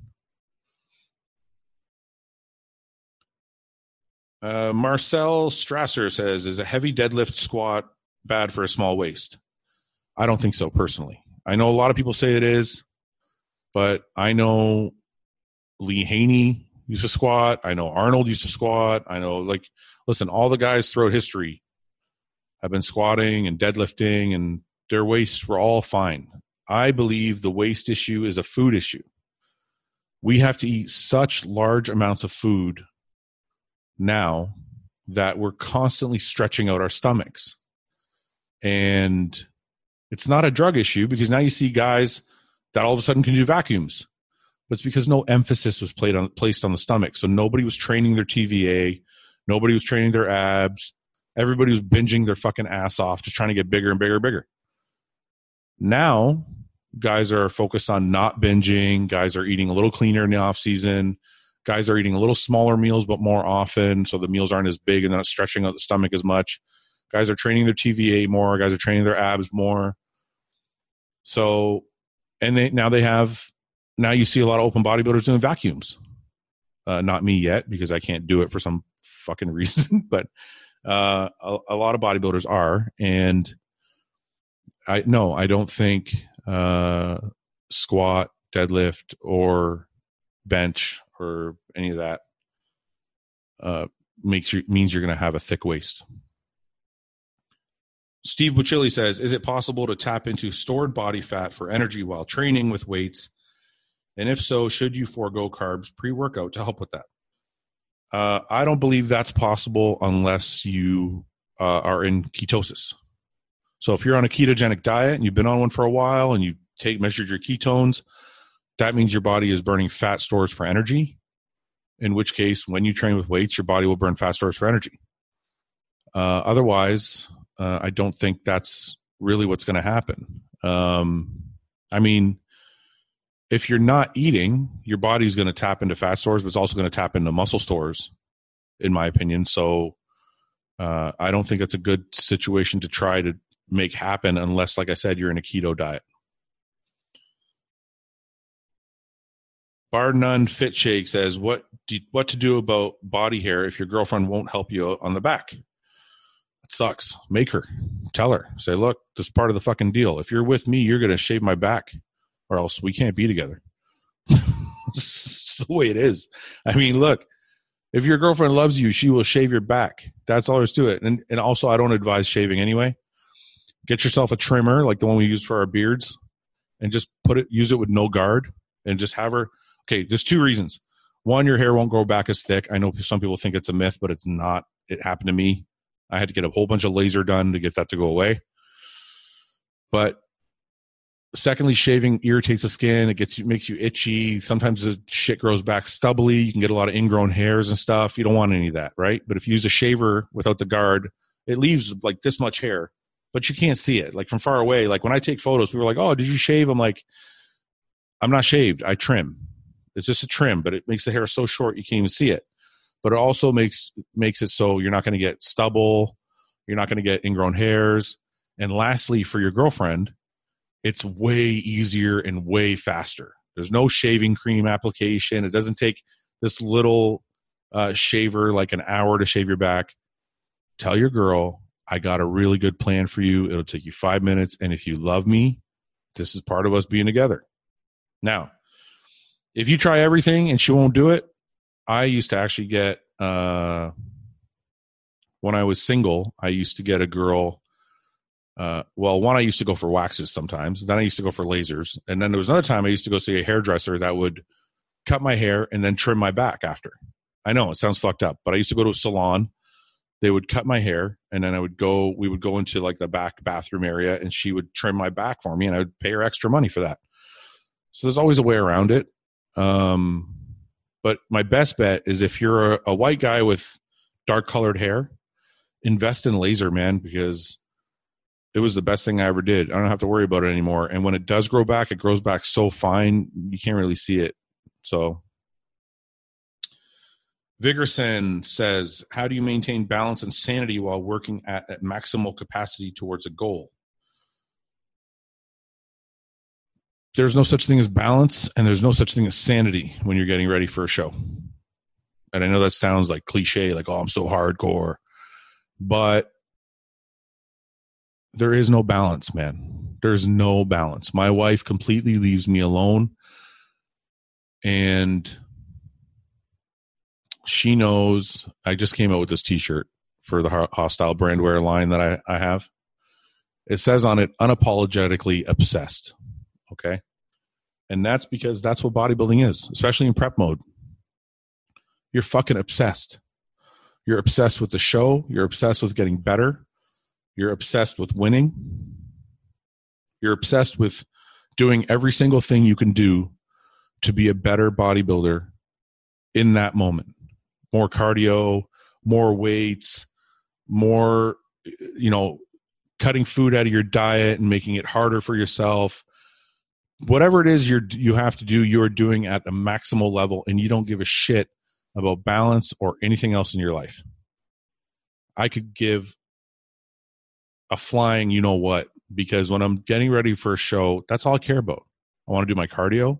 Uh, Marcel Strasser says, "Is a heavy deadlift squat bad for a small waist?" I don't think so personally. I know a lot of people say it is, but I know Lee Haney used to squat. I know Arnold used to squat. I know, like, listen, all the guys throughout history have been squatting and deadlifting, and their waists were all fine. I believe the waist issue is a food issue. We have to eat such large amounts of food now that we're constantly stretching out our stomachs. And it's not a drug issue because now you see guys that all of a sudden can do vacuums. But it's because no emphasis was played on, placed on the stomach. So nobody was training their TVA, nobody was training their abs. Everybody was binging their fucking ass off, just trying to get bigger and bigger and bigger. Now, guys are focused on not binging. Guys are eating a little cleaner in the off season guys are eating a little smaller meals but more often so the meals aren't as big and not stretching out the stomach as much. Guys are training their tva more guys are training their abs more. So and they now they have now you see a lot of open bodybuilders doing vacuums. Uh, not me yet because i can't do it for some fucking reason but uh, a, a, lot of bodybuilders are and i no i don't think uh, squat deadlift or bench or any of that uh, makes you means you're going to have a thick waist. Steve Bucilli says, "Is it possible to tap into stored body fat for energy while training with weights? And if so, should you forego carbs pre-workout to help with that?" Uh, I don't believe that's possible unless you uh, are in ketosis. So if you're on a ketogenic diet and you've been on one for a while and you take measured your ketones, that means your body is burning fat stores for energy. In which case, when you train with weights, your body will burn fat stores for energy. Uh, otherwise, uh, I don't think that's really what's going to happen. Um, I mean, if you're not eating, your body's going to tap into fat stores, but it's also going to tap into muscle stores, in my opinion. So uh, I don't think that's a good situation to try to make happen unless, like I said, you're in a keto diet. Bar None Fit Shake says, "What do, what to do about body hair if your girlfriend won't help you out on the back? It sucks. Make her. Tell her. Say, look, this is part of the fucking deal. If you're with me, you're gonna shave my back, or else we can't be together. it's the way it is. I mean, look, if your girlfriend loves you, she will shave your back. That's all there's to it. And and also, I don't advise shaving anyway. Get yourself a trimmer like the one we use for our beards, and just put it. Use it with no guard, and just have her okay, there's two reasons. One, your hair won't grow back as thick. I know some people think it's a myth, but it's not. It happened to me. I had to get a whole bunch of laser done to get that to go away. But secondly, shaving irritates the skin. It gets makes you itchy. Sometimes the shit grows back stubbly. You can get a lot of ingrown hairs and stuff. You don't want any of that, right? But if you use a shaver without the guard, it leaves like this much hair, but you can't see it. Like from far away. Like when I take photos, people are like, "Oh, did you shave?" I'm like, "I'm not shaved. I trim. It's just a trim, but it makes the hair so short you can't even see it. But it also makes makes it so you're not going to get stubble. You're not going to get ingrown hairs. And lastly, for your girlfriend, it's way easier and way faster. There's no shaving cream application. It doesn't take this little uh, shaver like an hour to shave your back. Tell your girl, I got a really good plan for you. It'll take you five minutes. And if you love me, this is part of us being together. Now, if you try everything and she won't do it, I used to actually get, uh, when I was single, I used to get a girl uh, well, one I used to go for waxes sometimes. Then I used to go for lasers, and then there was another time I used to go see a hairdresser that would cut my hair and then trim my back after. I know it sounds fucked up, but I used to go to a salon. They would cut my hair, and then I would go. We would go into like the back bathroom area, and she would trim my back for me, and I would pay her extra money for that. So there's always a way around it. Um, but my best bet is if you're a, a white guy with dark colored hair, invest in laser, man, because it was the best thing I ever did. I don't have to worry about it anymore. And when it does grow back, it grows back so fine you can't really see it. So Vigerson says, How do you maintain balance and sanity while working at, at maximal capacity towards a goal? There's no such thing as balance, and there's no such thing as sanity when you're getting ready for a show. And I know that sounds like cliche, like, oh, I'm so hardcore. But there is no balance, man. There's no balance. My wife completely leaves me alone. And she knows I just came out with this t shirt for the hostile brandwear line that I, I have. It says on it, unapologetically obsessed. Okay. And that's because that's what bodybuilding is, especially in prep mode. You're fucking obsessed. You're obsessed with the show. You're obsessed with getting better. You're obsessed with winning. You're obsessed with doing every single thing you can do to be a better bodybuilder in that moment. More cardio, more weights, more, you know, cutting food out of your diet and making it harder for yourself. Whatever it is you're you have to do, you're doing at a maximal level, and you don't give a shit about balance or anything else in your life. I could give a flying you know what because when I'm getting ready for a show, that's all I care about. I want to do my cardio.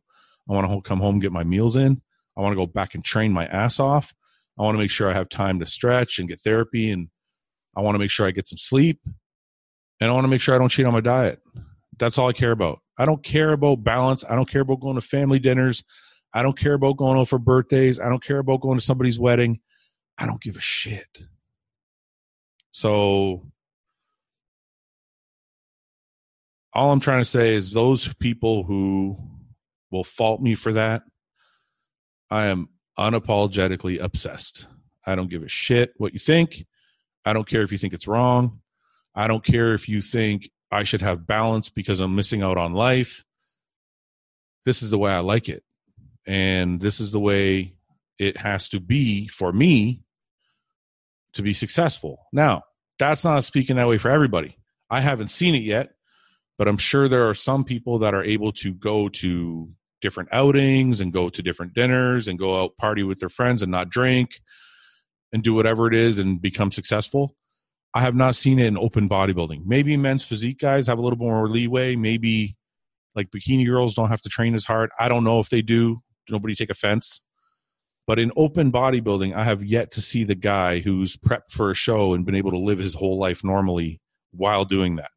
I want to come home, get my meals in. I want to go back and train my ass off. I want to make sure I have time to stretch and get therapy. And I want to make sure I get some sleep. And I want to make sure I don't cheat on my diet. That's all I care about. I don't care about balance. I don't care about going to family dinners. I don't care about going out for birthdays. I don't care about going to somebody's wedding. I don't give a shit. So all I'm trying to say is those people who will fault me for that, I am unapologetically obsessed. I don't give a shit what you think. I don't care if you think it's wrong. I don't care if you think I should have balance because I'm missing out on life. This is the way I like it. And this is the way it has to be for me to be successful. Now, that's not speaking that way for everybody. I haven't seen it yet but I'm sure there are some people that are able to go to different outings and go to different dinners and go out party with their friends and not drink and do whatever it is and become successful. I have not seen it in open bodybuilding. Maybe men's physique guys have a little bit more leeway. Maybe like bikini girls don't have to train as hard. I don't know if they do. Nobody take offense. But in open bodybuilding, I have yet to see the guy who's prepped for a show and been able to live his whole life normally while doing that.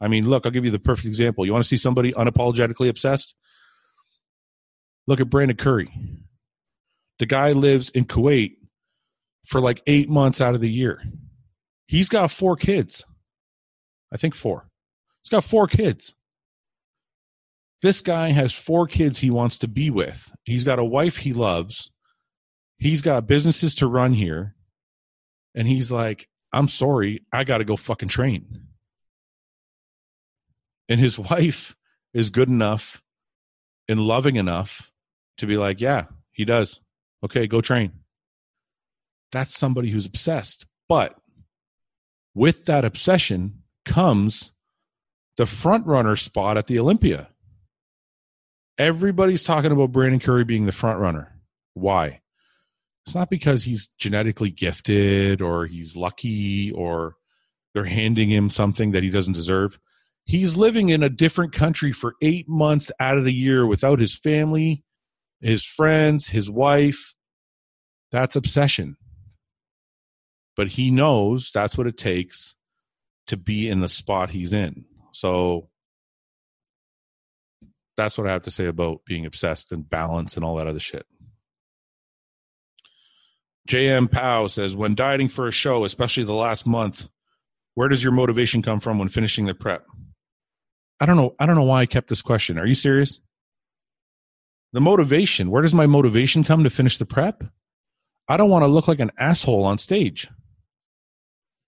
I mean, look, I'll give you the perfect example. You want to see somebody unapologetically obsessed? Look at Brandon Curry. The guy lives in Kuwait for like eight months out of the year. He's got four kids. I think four. He's got four kids. This guy has four kids he wants to be with. He's got a wife he loves. He's got businesses to run here. And he's like, I'm sorry, I got to go fucking train and his wife is good enough and loving enough to be like, yeah, he does. Okay, go train. That's somebody who's obsessed. But with that obsession comes the front runner spot at the Olympia. Everybody's talking about Brandon Curry being the front runner. Why? It's not because he's genetically gifted or he's lucky or they're handing him something that he doesn't deserve. He's living in a different country for eight months out of the year without his family, his friends, his wife. That's obsession. But he knows that's what it takes to be in the spot he's in. So that's what I have to say about being obsessed and balance and all that other shit. JM Pow says, when dieting for a show, especially the last month, where does your motivation come from when finishing the prep? I don't know. I don't know why I kept this question. Are you serious? The motivation, where does my motivation come to finish the prep? I don't want to look like an asshole on stage.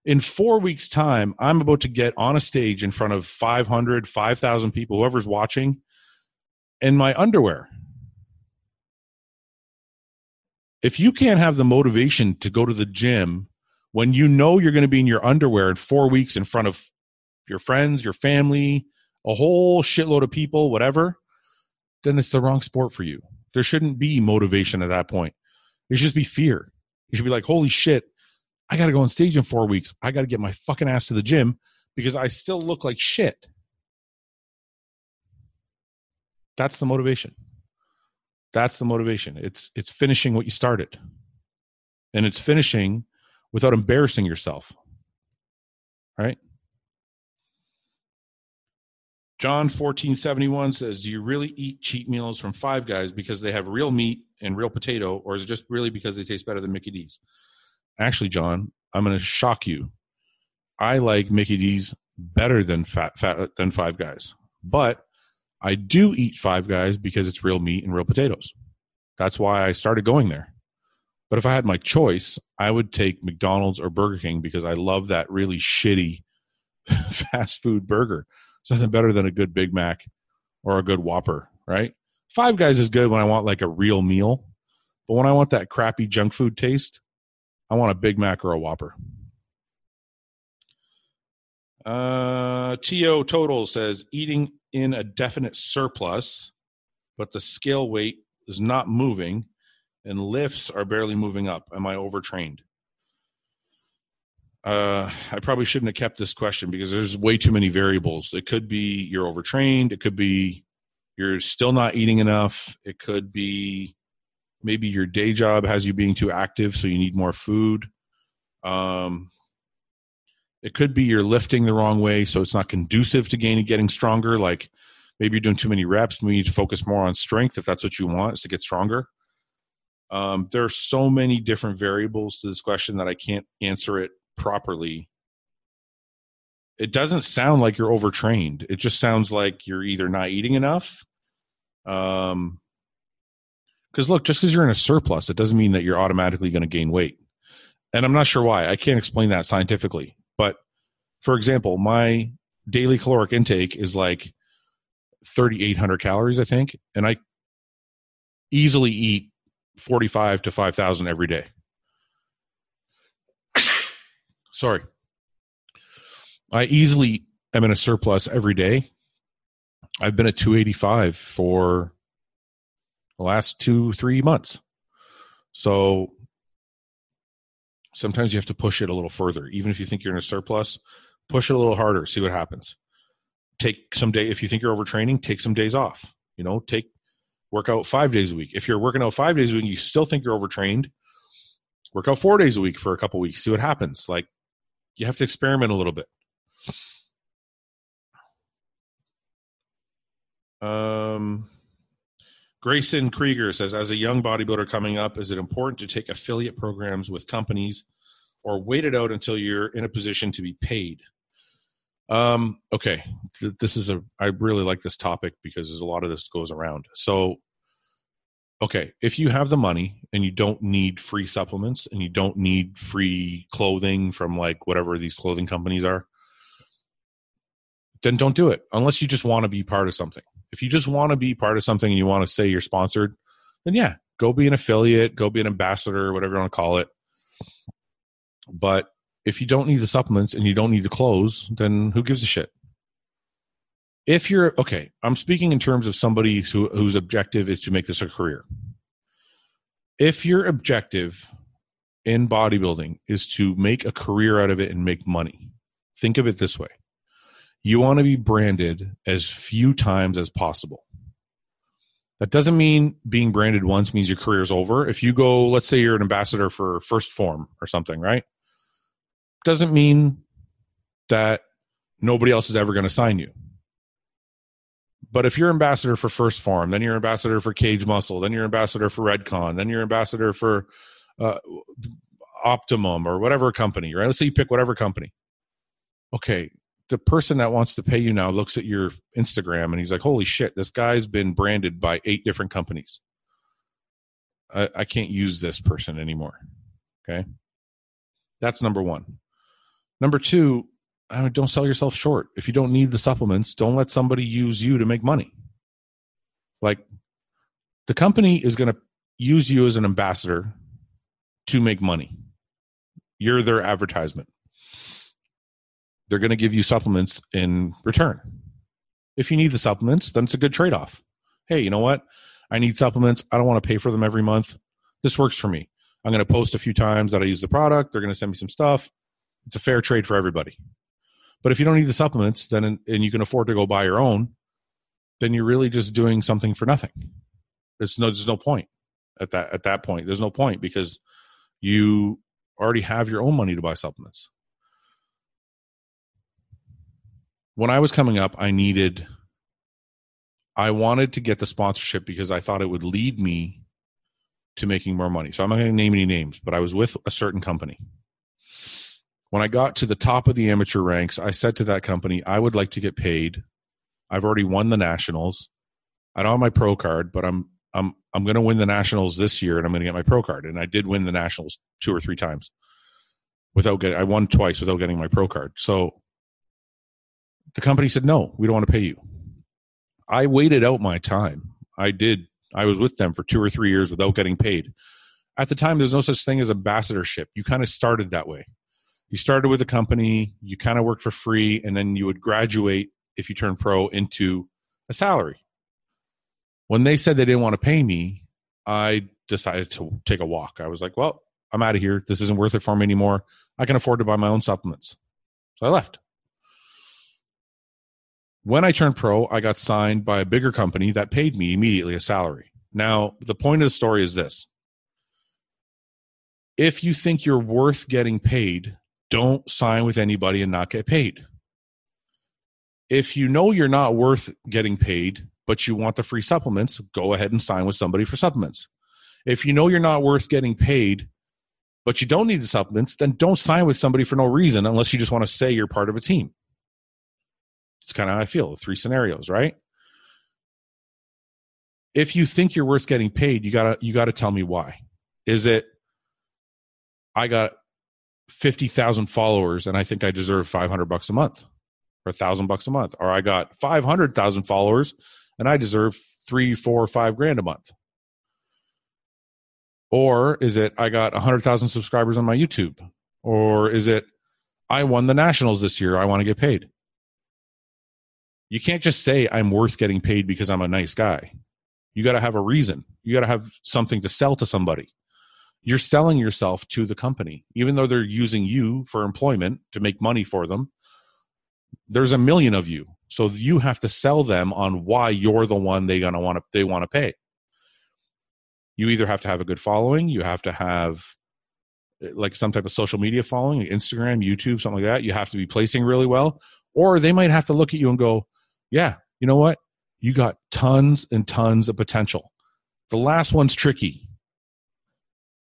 In four weeks' time, I'm about to get on a stage in front of 500, 5,000 people, whoever's watching, in my underwear. If you can't have the motivation to go to the gym when you know you're going to be in your underwear in four weeks in front of your friends, your family, a whole shitload of people, whatever, then it's the wrong sport for you. There shouldn't be motivation at that point. It should just be fear. You should be like, holy shit, I got to go on stage in four weeks. I got to get my fucking ass to the gym because I still look like shit. That's the motivation. That's the motivation. It's it's finishing what you started. And it's finishing without embarrassing yourself. Right? John 1471 says, Do you really eat cheat meals from Five Guys because they have real meat and real potato, or is it just really because they taste better than Mickey D's? Actually, John, I'm going to shock you. I like Mickey D's better than fat, fat than Five Guys, but I do eat Five Guys because it's real meat and real potatoes. That's why I started going there. But if I had my choice, I would take McDonald's or Burger King because I love that really shitty fast food burger. It's nothing better than a good Big Mac or a good Whopper, right? Five Guys is good when I want like a real meal. But when I want that crappy junk food taste, I want a Big Mac or a Whopper. Uh, TO Total says eating in a definite surplus, but the scale weight is not moving and lifts are barely moving up. Am I overtrained? Uh, I probably shouldn't have kept this question because there's way too many variables. It could be you're overtrained. It could be you're still not eating enough. It could be maybe your day job has you being too active, so you need more food. Um, it could be you're lifting the wrong way, so it's not conducive to gaining getting stronger. Like maybe you're doing too many reps. Maybe you need to focus more on strength if that's what you want, is to get stronger. Um, there are so many different variables to this question that I can't answer it properly. It doesn't sound like you're overtrained. It just sounds like you're either not eating enough. Um, because look, just because you're in a surplus, it doesn't mean that you're automatically going to gain weight. And I'm not sure why. I can't explain that scientifically. But for example, my daily caloric intake is like 3,800 calories, I think, and I easily eat 45 to 5,000 every day. Sorry. I easily am in a surplus every day. I've been at 285 for the last two, three months. So sometimes you have to push it a little further. Even if you think you're in a surplus, push it a little harder, see what happens. Take some day if you think you're overtraining, take some days off. You know, take work out five days a week. If you're working out five days a week, you still think you're overtrained, work out four days a week for a couple weeks, see what happens. Like you have to experiment a little bit. Um Grayson Krieger says, as a young bodybuilder coming up, is it important to take affiliate programs with companies or wait it out until you're in a position to be paid? Um, okay, this is a, I really like this topic because there's a lot of this goes around. So, okay, if you have the money and you don't need free supplements and you don't need free clothing from like whatever these clothing companies are, then don't do it unless you just want to be part of something. If you just want to be part of something and you want to say you're sponsored, then yeah, go be an affiliate, go be an ambassador, whatever you want to call it. But if you don't need the supplements and you don't need the clothes, then who gives a shit? If you're okay, I'm speaking in terms of somebody who, whose objective is to make this a career. If your objective in bodybuilding is to make a career out of it and make money, think of it this way you want to be branded as few times as possible. That doesn't mean being branded once means your career's over. If you go, let's say you're an ambassador for 1st Form or something, right? Doesn't mean that nobody else is ever going to sign you. But if you're ambassador for 1st Form, then you're ambassador for Kaged Muscle, then you're ambassador for Redcon, then you're ambassador for uh, Optimum or whatever company, right? Let's say you pick whatever company. Okay, the person that wants to pay you now looks at your Instagram and he's like, "Holy shit, this guy's been branded by eight different companies. I, I can't use this person anymore." Okay, that's number one. Number two, I mean, don't sell yourself short. If you don't need the supplements, don't let somebody use you to make money. Like the company is going to use you as an ambassador to make money. You're their advertisement they're going to give you supplements in return. If you need the supplements, then it's a good trade off. Hey, you know what? I need supplements. I don't want to pay for them every month. This works for me. I'm going to post a few times that I use the product. They're going to send me some stuff. It's a fair trade for everybody. But if you don't need the supplements, then and you can afford to go buy your own, then you're really just doing something for nothing. There's no there's no point at that at that point. There's no point because you already have your own money to buy supplements. When I was coming up, I needed, I wanted to get the sponsorship because I thought it would lead me to making more money. So I'm not going to name any names, but I was with a certain company. When I got to the top of the amateur ranks, I said to that company, I would like to get paid. I've already won the nationals. I don't have my pro card, but I'm I'm I'm going to win the nationals this year, and I'm going to get my pro card. And I did win the nationals two or three times without getting. I won twice without getting my pro card. So the company said, no, we don't want to pay you. I waited out my time. I did. I was with them for two or three years without getting paid. At the time, there's no such thing as ambassadorship. You kind of started that way. You started with a company, you kind of worked for free, and then you would graduate if you turn pro into a salary. When they said they didn't want to pay me, I decided to take a walk. I was like, well, I'm out of here. This isn't worth it for me anymore. I can afford to buy my own supplements. So I left. When I turned pro, I got signed by a bigger company that paid me immediately a salary. Now, the point of the story is this if you think you're worth getting paid, don't sign with anybody and not get paid. If you know you're not worth getting paid, but you want the free supplements, go ahead and sign with somebody for supplements. If you know you're not worth getting paid, but you don't need the supplements, then don't sign with somebody for no reason unless you just want to say you're part of a team. It's kind of how I feel. Three scenarios, right? If you think you're worth getting paid, you gotta you gotta tell me why. Is it I got fifty thousand followers and I think I deserve five hundred bucks a month or a thousand bucks a month, or I got five hundred thousand followers and I deserve three, four, five grand a month. Or is it I got a hundred thousand subscribers on my YouTube? Or is it I won the nationals this year, I want to get paid? You can't just say I'm worth getting paid because I'm a nice guy. You got to have a reason. You got to have something to sell to somebody. You're selling yourself to the company, even though they're using you for employment to make money for them. There's a million of you, so you have to sell them on why you're the one they gonna want to they want to pay. You either have to have a good following, you have to have eh, like some type of social media following, Instagram, YouTube, something like that. You have to be placing really well, or they might have to look at you and go, yeah, you know what? You got tons and tons of potential. The last one's tricky.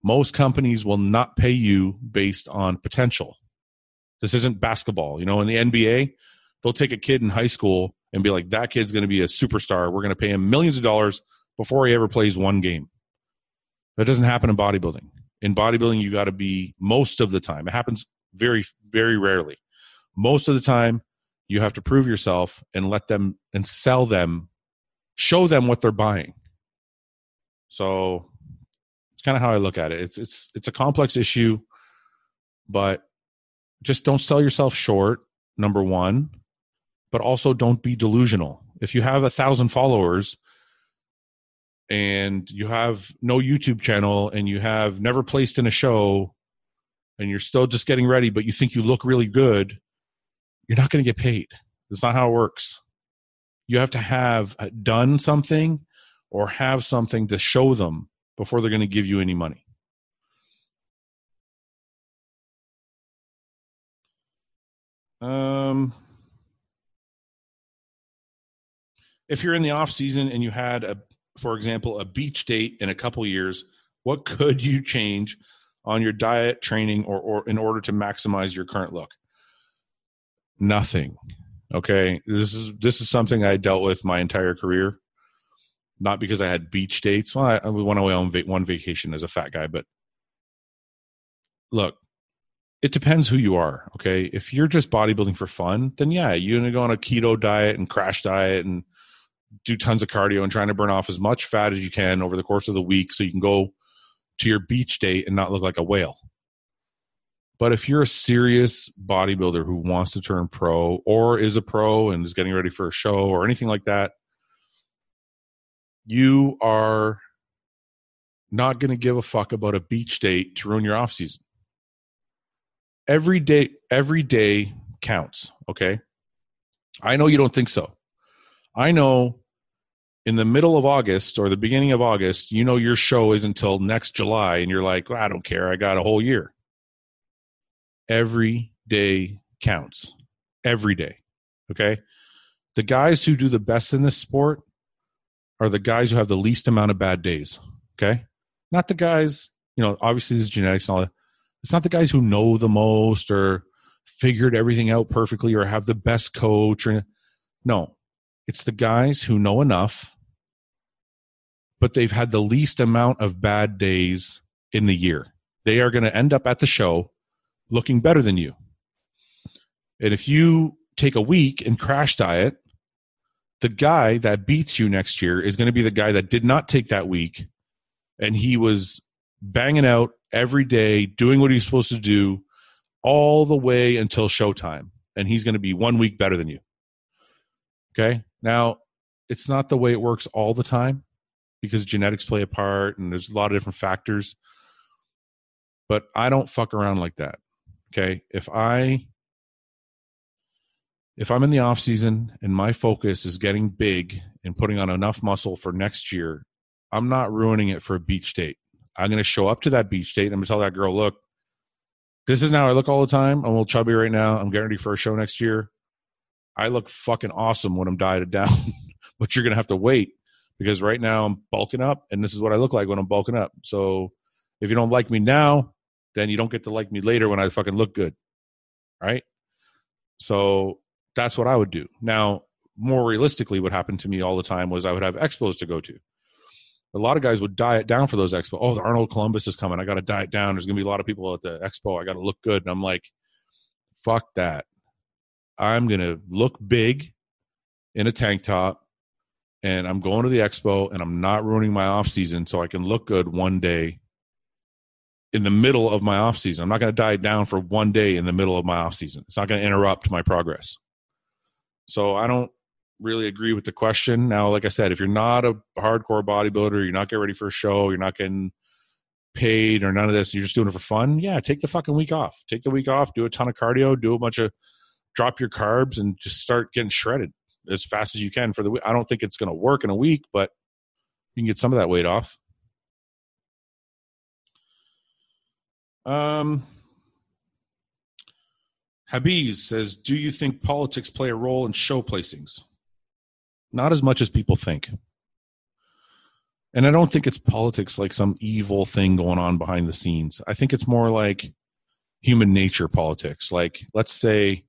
Most companies will not pay you based on potential. This isn't basketball. You know, in the NBA, they'll take a kid in high school and be like, that kid's going to be a superstar. We're going to pay him millions of dollars before he ever plays one game. That doesn't happen in bodybuilding. In bodybuilding, you got to be most of the time. It happens very, very rarely. Most of the time, You have to prove yourself and let them and sell them, show them what they're buying. So it's kind of how I look at it. It's it's it's a complex issue, but just don't sell yourself short. Number one, but also don't be delusional. If you have a thousand followers and you have no YouTube channel and you have never placed in a show and you're still just getting ready, but you think you look really good, you're not going to get paid. That's not how it works. You have to have done something or have something to show them before they're going to give you any money. Um, if you're in the off season and you had a for example, a beach date in a couple years, what could you change on your diet, training, or, or in order to maximize your current look? Nothing. Okay, this is this is something I dealt with my entire career. Not because I had beach dates. Well, I, I went away on va- one vacation as a fat guy, but look, it depends who you are. Okay, if you're just bodybuilding for fun, then yeah, you're gonna go on a keto diet and crash diet and do tons of cardio and trying to burn off as much fat as you can over the course of the week so you can go to your beach date and not look like a whale. But if you're a serious bodybuilder who wants to turn pro or is a pro and is getting ready for a show or anything like that, you are not going to give a fuck about a beach date to ruin your off season. Every day, every day counts. Okay. I know you don't think so. I know in the middle of August or the beginning of August, you know your show is until next July, and you're like, well, I don't care. I got a whole year. Every day counts. Every day. Okay. The guys who do the best in this sport are the guys who have the least amount of bad days. Okay. Not the guys, you know, obviously this is genetics and all that. It's not the guys who know the most or figured everything out perfectly or have the best coach or no it's the guys who know enough, but they've had the least amount of bad days in the year. They are going to end up at the show looking better than you. And if you take a week and crash diet, the guy that beats you next year is going to be the guy that did not take that week and he was banging out every day, doing what he's supposed to do all the way until showtime. And he's going to be one week better than you. Okay. Now, it's not the way it works all the time because genetics play a part and there's a lot of different factors. But I don't fuck around like that. Okay? If I if I'm in the off season and my focus is getting big and putting on enough muscle for next year, I'm not ruining it for a beach date. I'm going to show up to that beach date. I'm going to tell that girl, look, this is how I look all the time. I'm a little chubby right now. I'm getting ready for a show next year. I look fucking awesome when I'm dieted down, but you're gonna have to wait because right now I'm bulking up, and this is what I look like when I'm bulking up. So if you don't like me now, then you don't get to like me later when I fucking look good, right? So that's what I would do. Now, more realistically, what happened to me all the time was I would have expos to go to. A lot of guys would diet down for those expos. Oh, the Arnold Columbus is coming. I got to diet down. There's going to be a lot of people at the expo. I got to look good. And I'm like, fuck that. I'm going to look big in a tank top and I'm going to the expo and I'm not ruining my off season so I can look good one day in the middle of my off season. I'm not going to die down for one day in the middle of my off season. It's not going to interrupt my progress. So I don't really agree with the question. Now, like I said, if you're not a hardcore bodybuilder, you're not getting ready for a show, you're not getting paid or none of this, you're just doing it for fun. Yeah, take the fucking week off. Take the week off, do a ton of cardio, do a bunch of drop your carbs and just start getting shredded as fast as you can for the week. I don't think it's going to work in a week, but you can get some of that weight off. Um, Habiz says, "Do you think politics play a role in show placings?" Not as much as people think. And I don't think it's politics like some evil thing going on behind the scenes. I think it's more like human nature politics. Like, let's say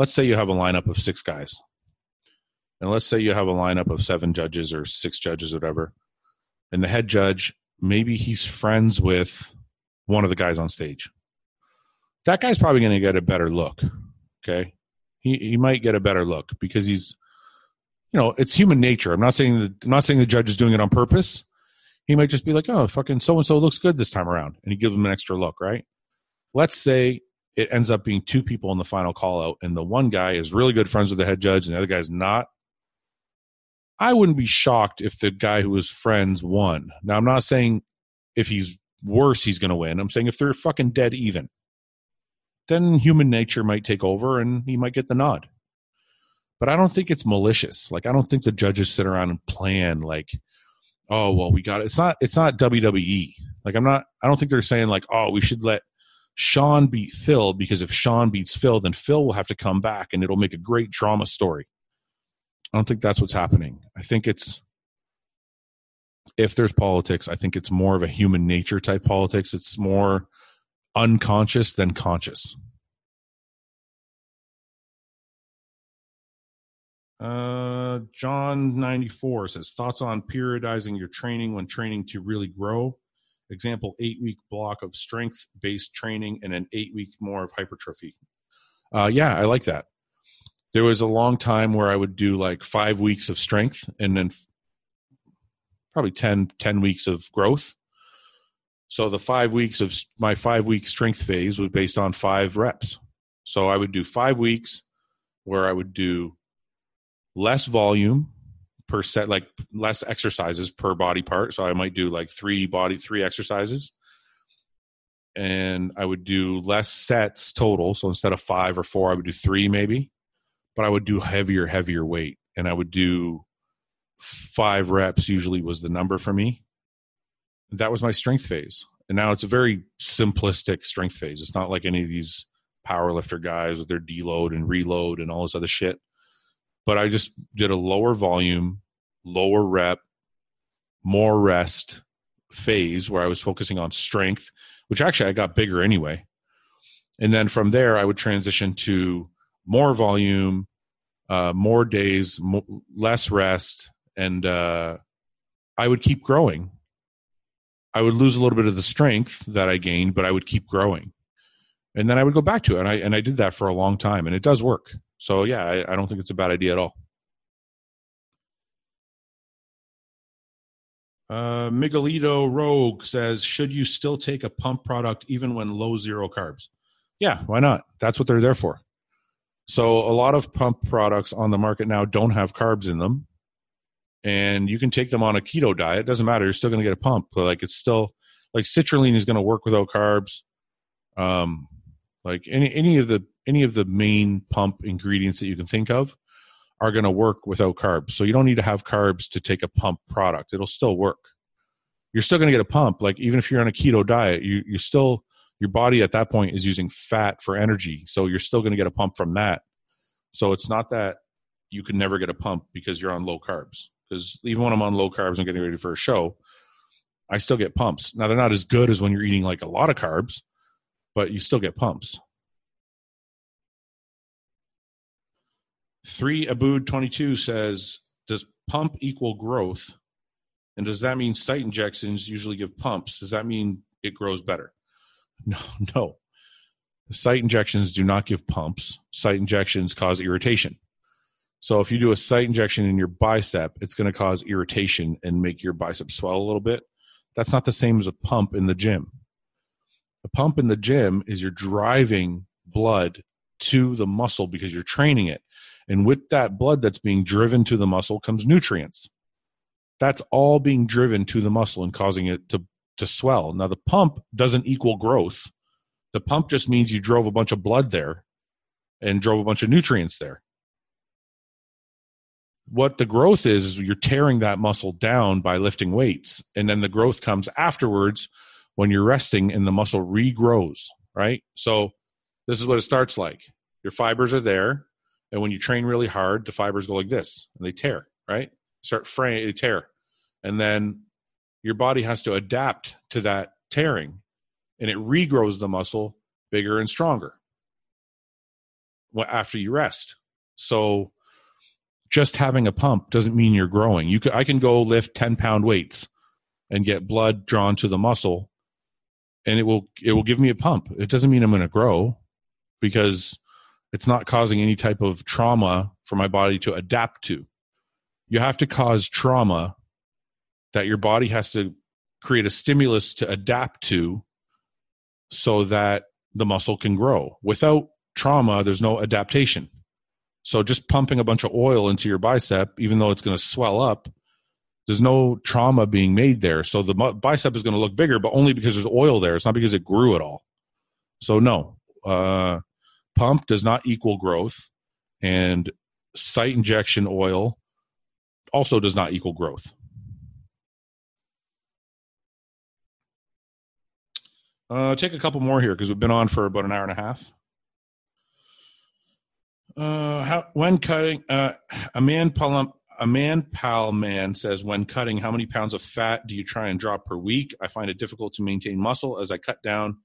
let's say you have a lineup of six guys and let's say you have a lineup of seven judges or six judges or whatever and the head judge maybe he's friends with one of the guys on stage that guy's probably going to get a better look okay He he might get a better look because he's you know, it's human nature. I'm not saying that I'm not saying the judge is doing it on purpose. He might just be like, "Oh, fucking so and so looks good this time around," and he gives him an extra look, right? Let's say it ends up being two people in the final call out, and the one guy is really good friends with the head judge, and the other guy's not. I wouldn't be shocked if the guy who was friends won. Now, I'm not saying if he's worse, he's going to win. I'm saying if they're fucking dead even, then human nature might take over and he might get the nod but I don't think it's malicious. Like I don't think the judges sit around and plan like, oh well, we got it. It's not it's not WWE. Like I'm not. I don't think they're saying like, oh, we should let Sean beat Phil because if Sean beats Phil, then Phil will have to come back and it'll make a great drama story. I don't think that's what's happening. I think it's if there's politics, I think it's more of a human nature type politics. It's more unconscious than conscious. Uh, John ninety four says thoughts on periodizing your training when training to really grow. Example: eight week block of strength based training and an eight week more of hypertrophy. Uh, yeah, I like that. There was a long time where I would do like five weeks of strength and then probably 10, 10 weeks of growth. So the five weeks of my five week strength phase was based on five reps. So I would do five weeks where I would do less volume per set, like less exercises per body part. So I might do like three body, three exercises. And I would do less sets total. So instead of five or four, I would do three maybe, but I would do heavier, heavier weight. And I would do five reps, usually was the number for me. That was my strength phase. And now it's a very simplistic strength phase. It's not like any of these power lifter guys with their deload and reload and all this other shit but I just did a lower volume, lower rep, more rest phase where I was focusing on strength, which actually I got bigger anyway. And then from there, I would transition to more volume, uh, more days, mo- less rest, and uh, I would keep growing. I would lose a little bit of the strength that I gained, but I would keep growing. And then I would go back to it. And I, and I did that for a long time, and it does work. So yeah, I, I don't think it's a bad idea at all. Uh, Miguelito Rogue says, should you still take a pump product even when low zero carbs? Yeah, why not? That's what they're there for. So a lot of pump products on the market now don't have carbs in them, and you can take them on a keto diet. Doesn't matter. You're still going to get a pump. Like it's still like citrulline is going to work without carbs. Um, like any any of the any of the main pump ingredients that you can think of are going to work without carbs. So you don't need to have carbs to take a pump product. It'll still work. You're still going to get a pump. Like even if you're on a keto diet, you you still your body at that point is using fat for energy. So you're still going to get a pump from that. So it's not that you can never get a pump because you're on low carbs. Because even when I'm on low carbs and getting ready for a show, I still get pumps. Now they're not as good as when you're eating like a lot of carbs, but you still get pumps. Three Abood 22 says, Does pump equal growth? And does that mean site injections usually give pumps? Does that mean it grows better? No, no. Site injections do not give pumps. Site injections cause irritation. So if you do a site injection in your bicep, it's going to cause irritation and make your bicep swell a little bit. That's not the same as a pump in the gym. A pump in the gym is you're driving blood to the muscle because you're training it. And with that blood that's being driven to the muscle comes nutrients. That's all being driven to the muscle and causing it to, to swell. Now, the pump doesn't equal growth. The pump just means you drove a bunch of blood there and drove a bunch of nutrients there. What the growth is, is you're tearing that muscle down by lifting weights. And then the growth comes afterwards when you're resting and the muscle regrows, right? So, this is what it starts like your fibers are there and when you train really hard, the fibers go like this and they tear, right? Start fraying, they tear. And then your body has to adapt to that tearing and it regrows the muscle bigger and stronger after you rest. So just having a pump doesn't mean you're growing. You can, I can go lift 10 pound weights and get blood drawn to the muscle and it will it will give me a pump. It doesn't mean I'm going to grow because it's not causing any type of trauma for my body to adapt to. You have to cause trauma that your body has to create a stimulus to adapt to so that the muscle can grow. Without trauma, there's no adaptation. So just pumping a bunch of oil into your bicep, even though it's going to swell up, there's no trauma being made there. So the bicep is going to look bigger, but only because there's oil there. It's not because it grew at all. So no, uh, pump does not equal growth, and site injection oil also does not equal growth. Uh, take a couple more here because we've been on for about an hour and a half. Uh, how, when cutting, uh, a man pal, a man pal man says, when cutting, how many pounds of fat do you try and drop per week? I find it difficult to maintain muscle as I cut down.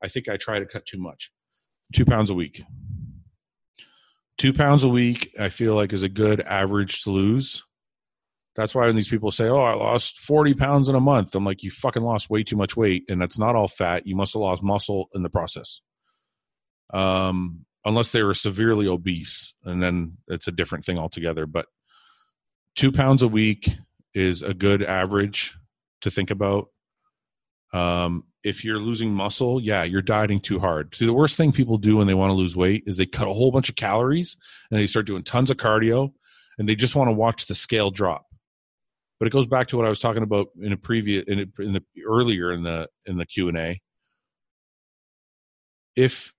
I think I try to cut too much. Two pounds a week. Two pounds a week, I feel like is a good average to lose. That's why when these people say, "Oh, I lost 40 pounds in a month," I'm like, "You fucking lost way too much weight, and that's not all fat. You must have lost muscle in the process." Um, unless they were severely obese, and then it's a different thing altogether. But two pounds a week is a good average to think about. Um, if you're losing muscle, yeah, you're dieting too hard. See, the worst thing people do when they want to lose weight is they cut a whole bunch of calories and they start doing tons of cardio, and they just want to watch the scale drop but it goes back to what I was talking about in a previous in, a, in the earlier in the in the Q and A. If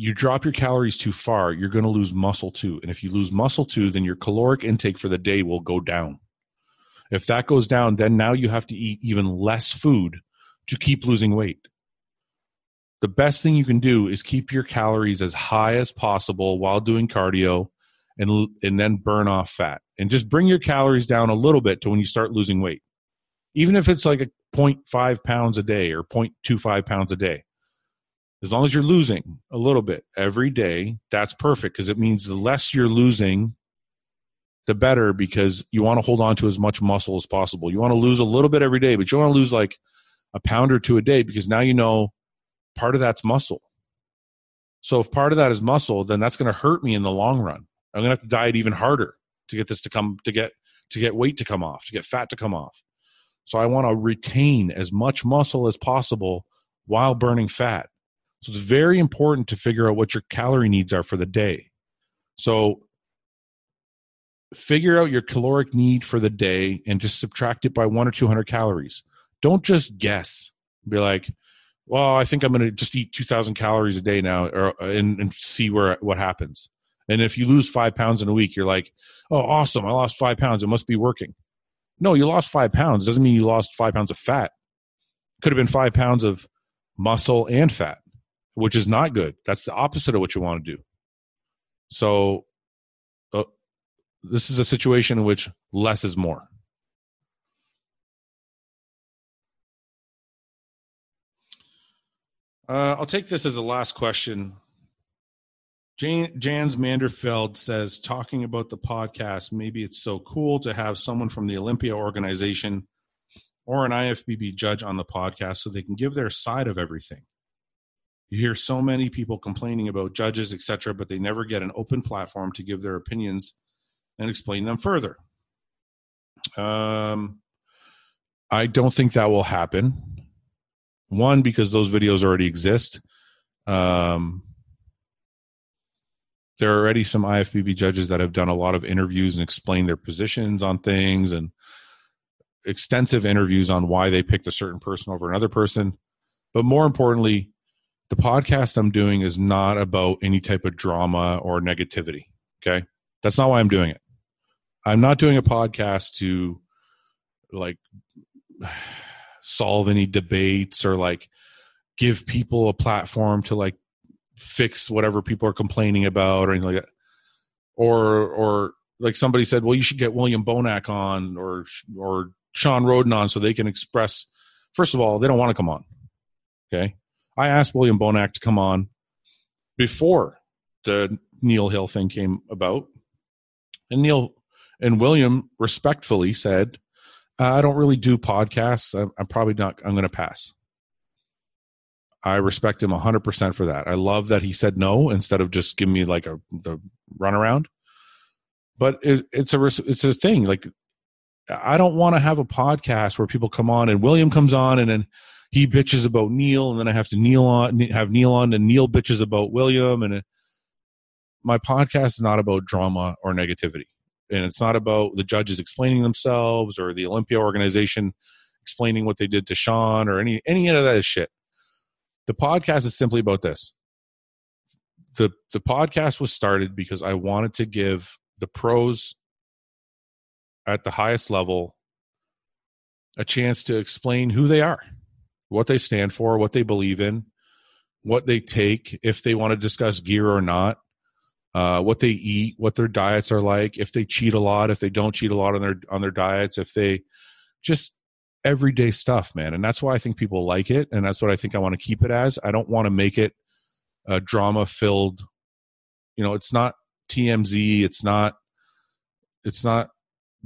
you drop your calories too far, you're going to lose muscle too, and if you lose muscle too, then your caloric intake for the day will go down. If that goes down, then now you have to eat even less food to keep losing weight. The best thing you can do is keep your calories as high as possible while doing cardio and and then burn off fat and just bring your calories down a little bit to when you start losing weight even if it's like a 0.5 pounds a day or 0.25 pounds a day as long as you're losing a little bit every day that's perfect because it means the less you're losing the better because you want to hold on to as much muscle as possible you want to lose a little bit every day but you want to lose like a pound or two a day because now you know part of that's muscle so if part of that is muscle then that's going to hurt me in the long run I'm gonna have to diet even harder to get this to come to get to get weight to come off, to get fat to come off. So I want to retain as much muscle as possible while burning fat. So it's very important to figure out what your calorie needs are for the day. So figure out your caloric need for the day and just subtract it by one or 200 calories. Don't just guess. Be like, well, I think I'm going to just eat 2,000 calories a day now or, uh, and, and see where what happens. And if you lose five pounds in a week, you're like, oh, awesome. I lost five pounds. It must be working. No, you lost five pounds. Doesn't mean you lost five pounds of fat. Could have been five pounds of muscle and fat, which is not good. That's the opposite of what you want to do. So, uh, this is a situation in which less is more. Uh, I'll take this as the last question Jan, Jans Manderfeld says, talking about the podcast, maybe it's so cool to have someone from the Olympia organization or an IFBB judge on the podcast so they can give their side of everything. You hear so many people complaining about judges, etc., but they never get an open platform to give their opinions and explain them further. Um, I don't think that will happen. One, because those videos already exist. Um, there are already some IFBB judges that have done a lot of interviews and explained their positions on things and extensive interviews on why they picked a certain person over another person. But more importantly, the podcast I'm doing is not about any type of drama or negativity. Okay. That's not why I'm doing it. I'm not doing a podcast to like solve any debates or like give people a platform to like fix whatever people are complaining about or anything like that. Or or like somebody said, well, you should get William Bonac on or or Shawn Rhoden on so they can express. First of all, they don't want to come on. Okay, I asked William Bonac to come on before the Neil Hill thing came about, and Neil and William respectfully said, uh, "I don't really do podcasts. I'm, I'm probably not. I'm going to pass." I respect him 100% for that. I love that he said no instead of just giving me like a the runaround. But it, it's a it's a thing. Like I don't want to have a podcast where people come on and William comes on and then he bitches about Neil and then I have to Neil on have Neil on and Neil bitches about William and it, my podcast is not about drama or negativity and it's not about the judges explaining themselves or the Olympia organization explaining what they did to Shawn or any any of that shit. The podcast is simply about this. The the podcast was started because I wanted to give the pros at the highest level a chance to explain who they are, what they stand for, what they believe in, what they take, if they want to discuss gear or not, uh, what they eat, what their diets are like, if they cheat a lot, if they don't cheat a lot on their on their diets, if they just everyday stuff, man. And that's why I think people like it, and that's what I think I want to keep it as. I don't want to make it a drama filled. You know, it's not TMZ. It's not. It's not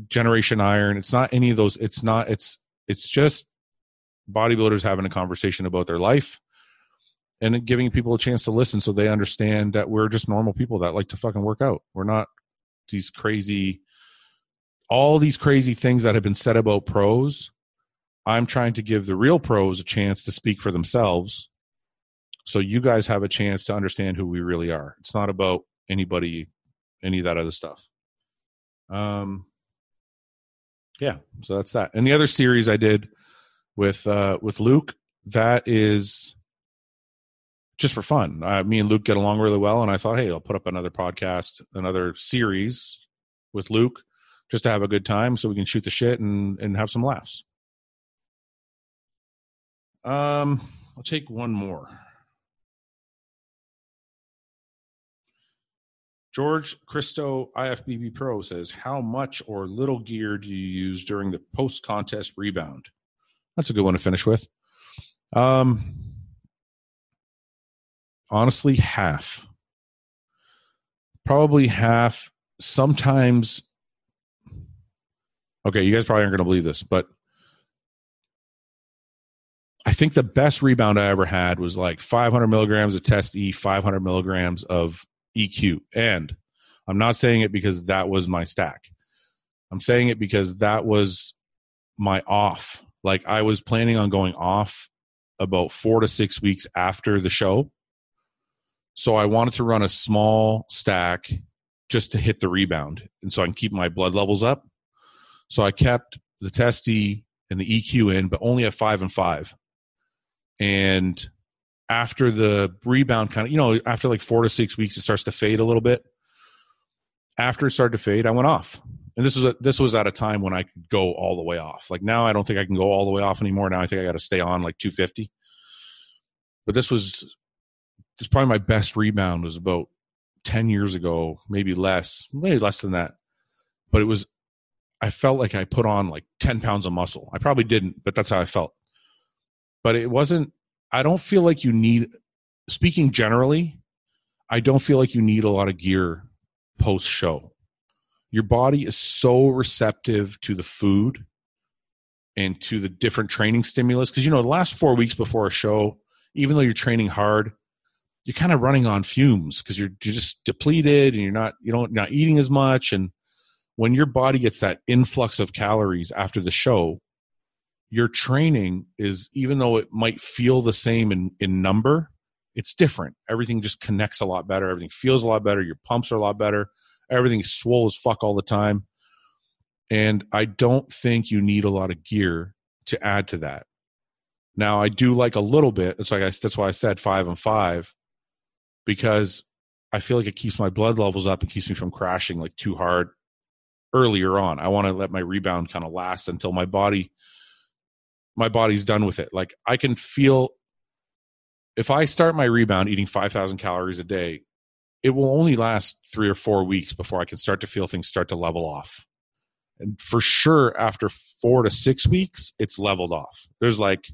Generation Iron. It's not any of those. It's not. It's it's just bodybuilders having a conversation about their life and giving people a chance to listen so they understand that we're just normal people that like to fucking work out. We're not these crazy all these crazy things that have been said about pros. I'm trying to give the real pros a chance to speak for themselves so you guys have a chance to understand who we really are. It's not about anybody any of that other stuff. Um yeah, so that's that. And the other series I did with uh with Luke that is just for fun. Me and Luke get along really well, and I thought, hey, I'll put up another podcast, another series with Luke, just to have a good time, so we can shoot the shit and and have some laughs. Um, I'll take one more. George Christo IFBB Pro says, How much or little gear do you use during the post contest rebound? That's a good one to finish with. Um, honestly half. Probably half. Sometimes okay you guys probably aren't going to believe this but i think the best rebound i ever had was like 500 milligrams of test e 500 milligrams of eq and i'm not saying it because that was my stack. I'm saying it because that was my off like i was planning on going off about four to six weeks after the show so I wanted to run a small stack just to hit the rebound. And so I can keep my blood levels up. So I kept the testy and the EQ in, but only at five and five. And after the rebound kind of, you know, after like four to six weeks, it starts to fade a little bit. After it started to fade, I went off. And this was a, this was at a time when I could go all the way off. Like now I don't think I can go all the way off anymore. Now I think I got to stay on like 250. But this was it's probably my best rebound was about 10 years ago, maybe less, maybe less than that. But it was, I felt like I put on like 10 pounds of muscle. I probably didn't, but that's how I felt. But it wasn't, I don't feel like you need, speaking generally, I don't feel like you need a lot of gear post show. Your body is so receptive to the food and to the different training stimulus. Because, you know, the last four weeks before a show, even though you're training hard, you're kind of running on fumes because you're, you're just depleted and you're not you don't not eating as much. And when your body gets that influx of calories after the show your training is even though it might feel the same in in number it's different. Everything just connects a lot better. Everything feels a lot better. Your pumps are a lot better everything's swole as fuck all the time and i don't think you need a lot of gear to add to that now i do like a little bit it's like I, that's why i said five and five because I feel like it keeps my blood levels up and keeps me from crashing like too hard earlier on. I want to let my rebound kind of last until my body my body's done with it. Like I can feel if I start my rebound eating 5000 calories a day, it will only last 3 or 4 weeks before I can start to feel things start to level off. And for sure after 4 to 6 weeks, it's leveled off. There's like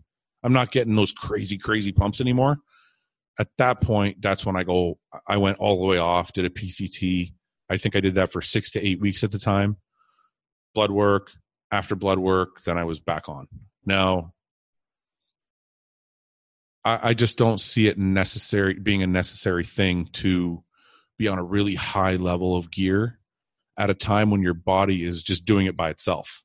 I'm not getting those crazy crazy pumps anymore at that point, that's when I go, I went all the way off, did a PCT. I think I did that for six to eight weeks at the time. Blood work, after blood work, then I was back on. Now, I, I just don't see it necessary being a necessary thing to be on a really high level of gear at a time when your body is just doing it by itself.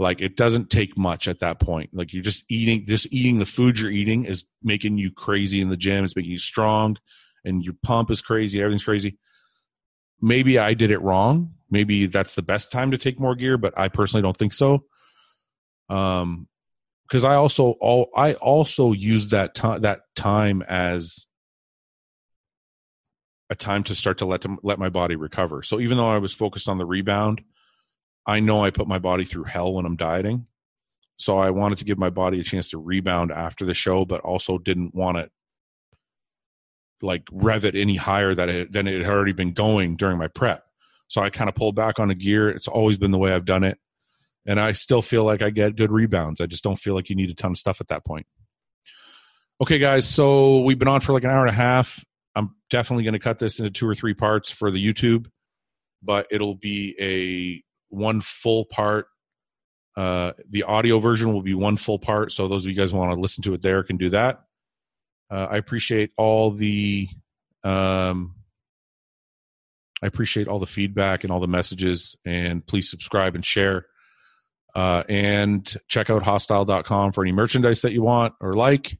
Like it doesn't take much at that point. Like you're just eating just eating the food you're eating is making you crazy in the gym. It's making you strong and your pump is crazy. Everything's crazy. Maybe i did it wrong. Maybe that's the best time to take more gear but i personally don't think so. Um because i also all i also use that time that time as a time to start to let to let my body recover so even though i was focused on the rebound I know I put my body through hell when I'm dieting. So I wanted to give my body a chance to rebound after the show, but also didn't want it like rev it any higher that it, than it had already been going during my prep. So I kind of pulled back on the gear. It's always been the way I've done it. And I still feel like I get good rebounds. I just don't feel like you need a ton of stuff at that point. Okay, guys. So we've been on for like an hour and a half. I'm definitely going to cut this into two or three parts for the YouTube, but it'll be a one full part. Uh, the audio version will be one full part. So those of you guys want to listen to it there can do that. Uh, I appreciate all the um, I appreciate all the feedback and all the messages. And please subscribe and share. Uh, and check out hostile.com for any merchandise that you want or like.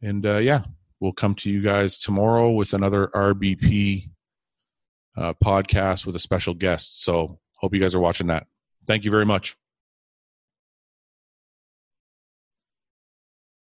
And uh, yeah, we'll come to you guys tomorrow with another RBP uh, podcast with a special guest. So Hope you guys are watching that. Thank you very much.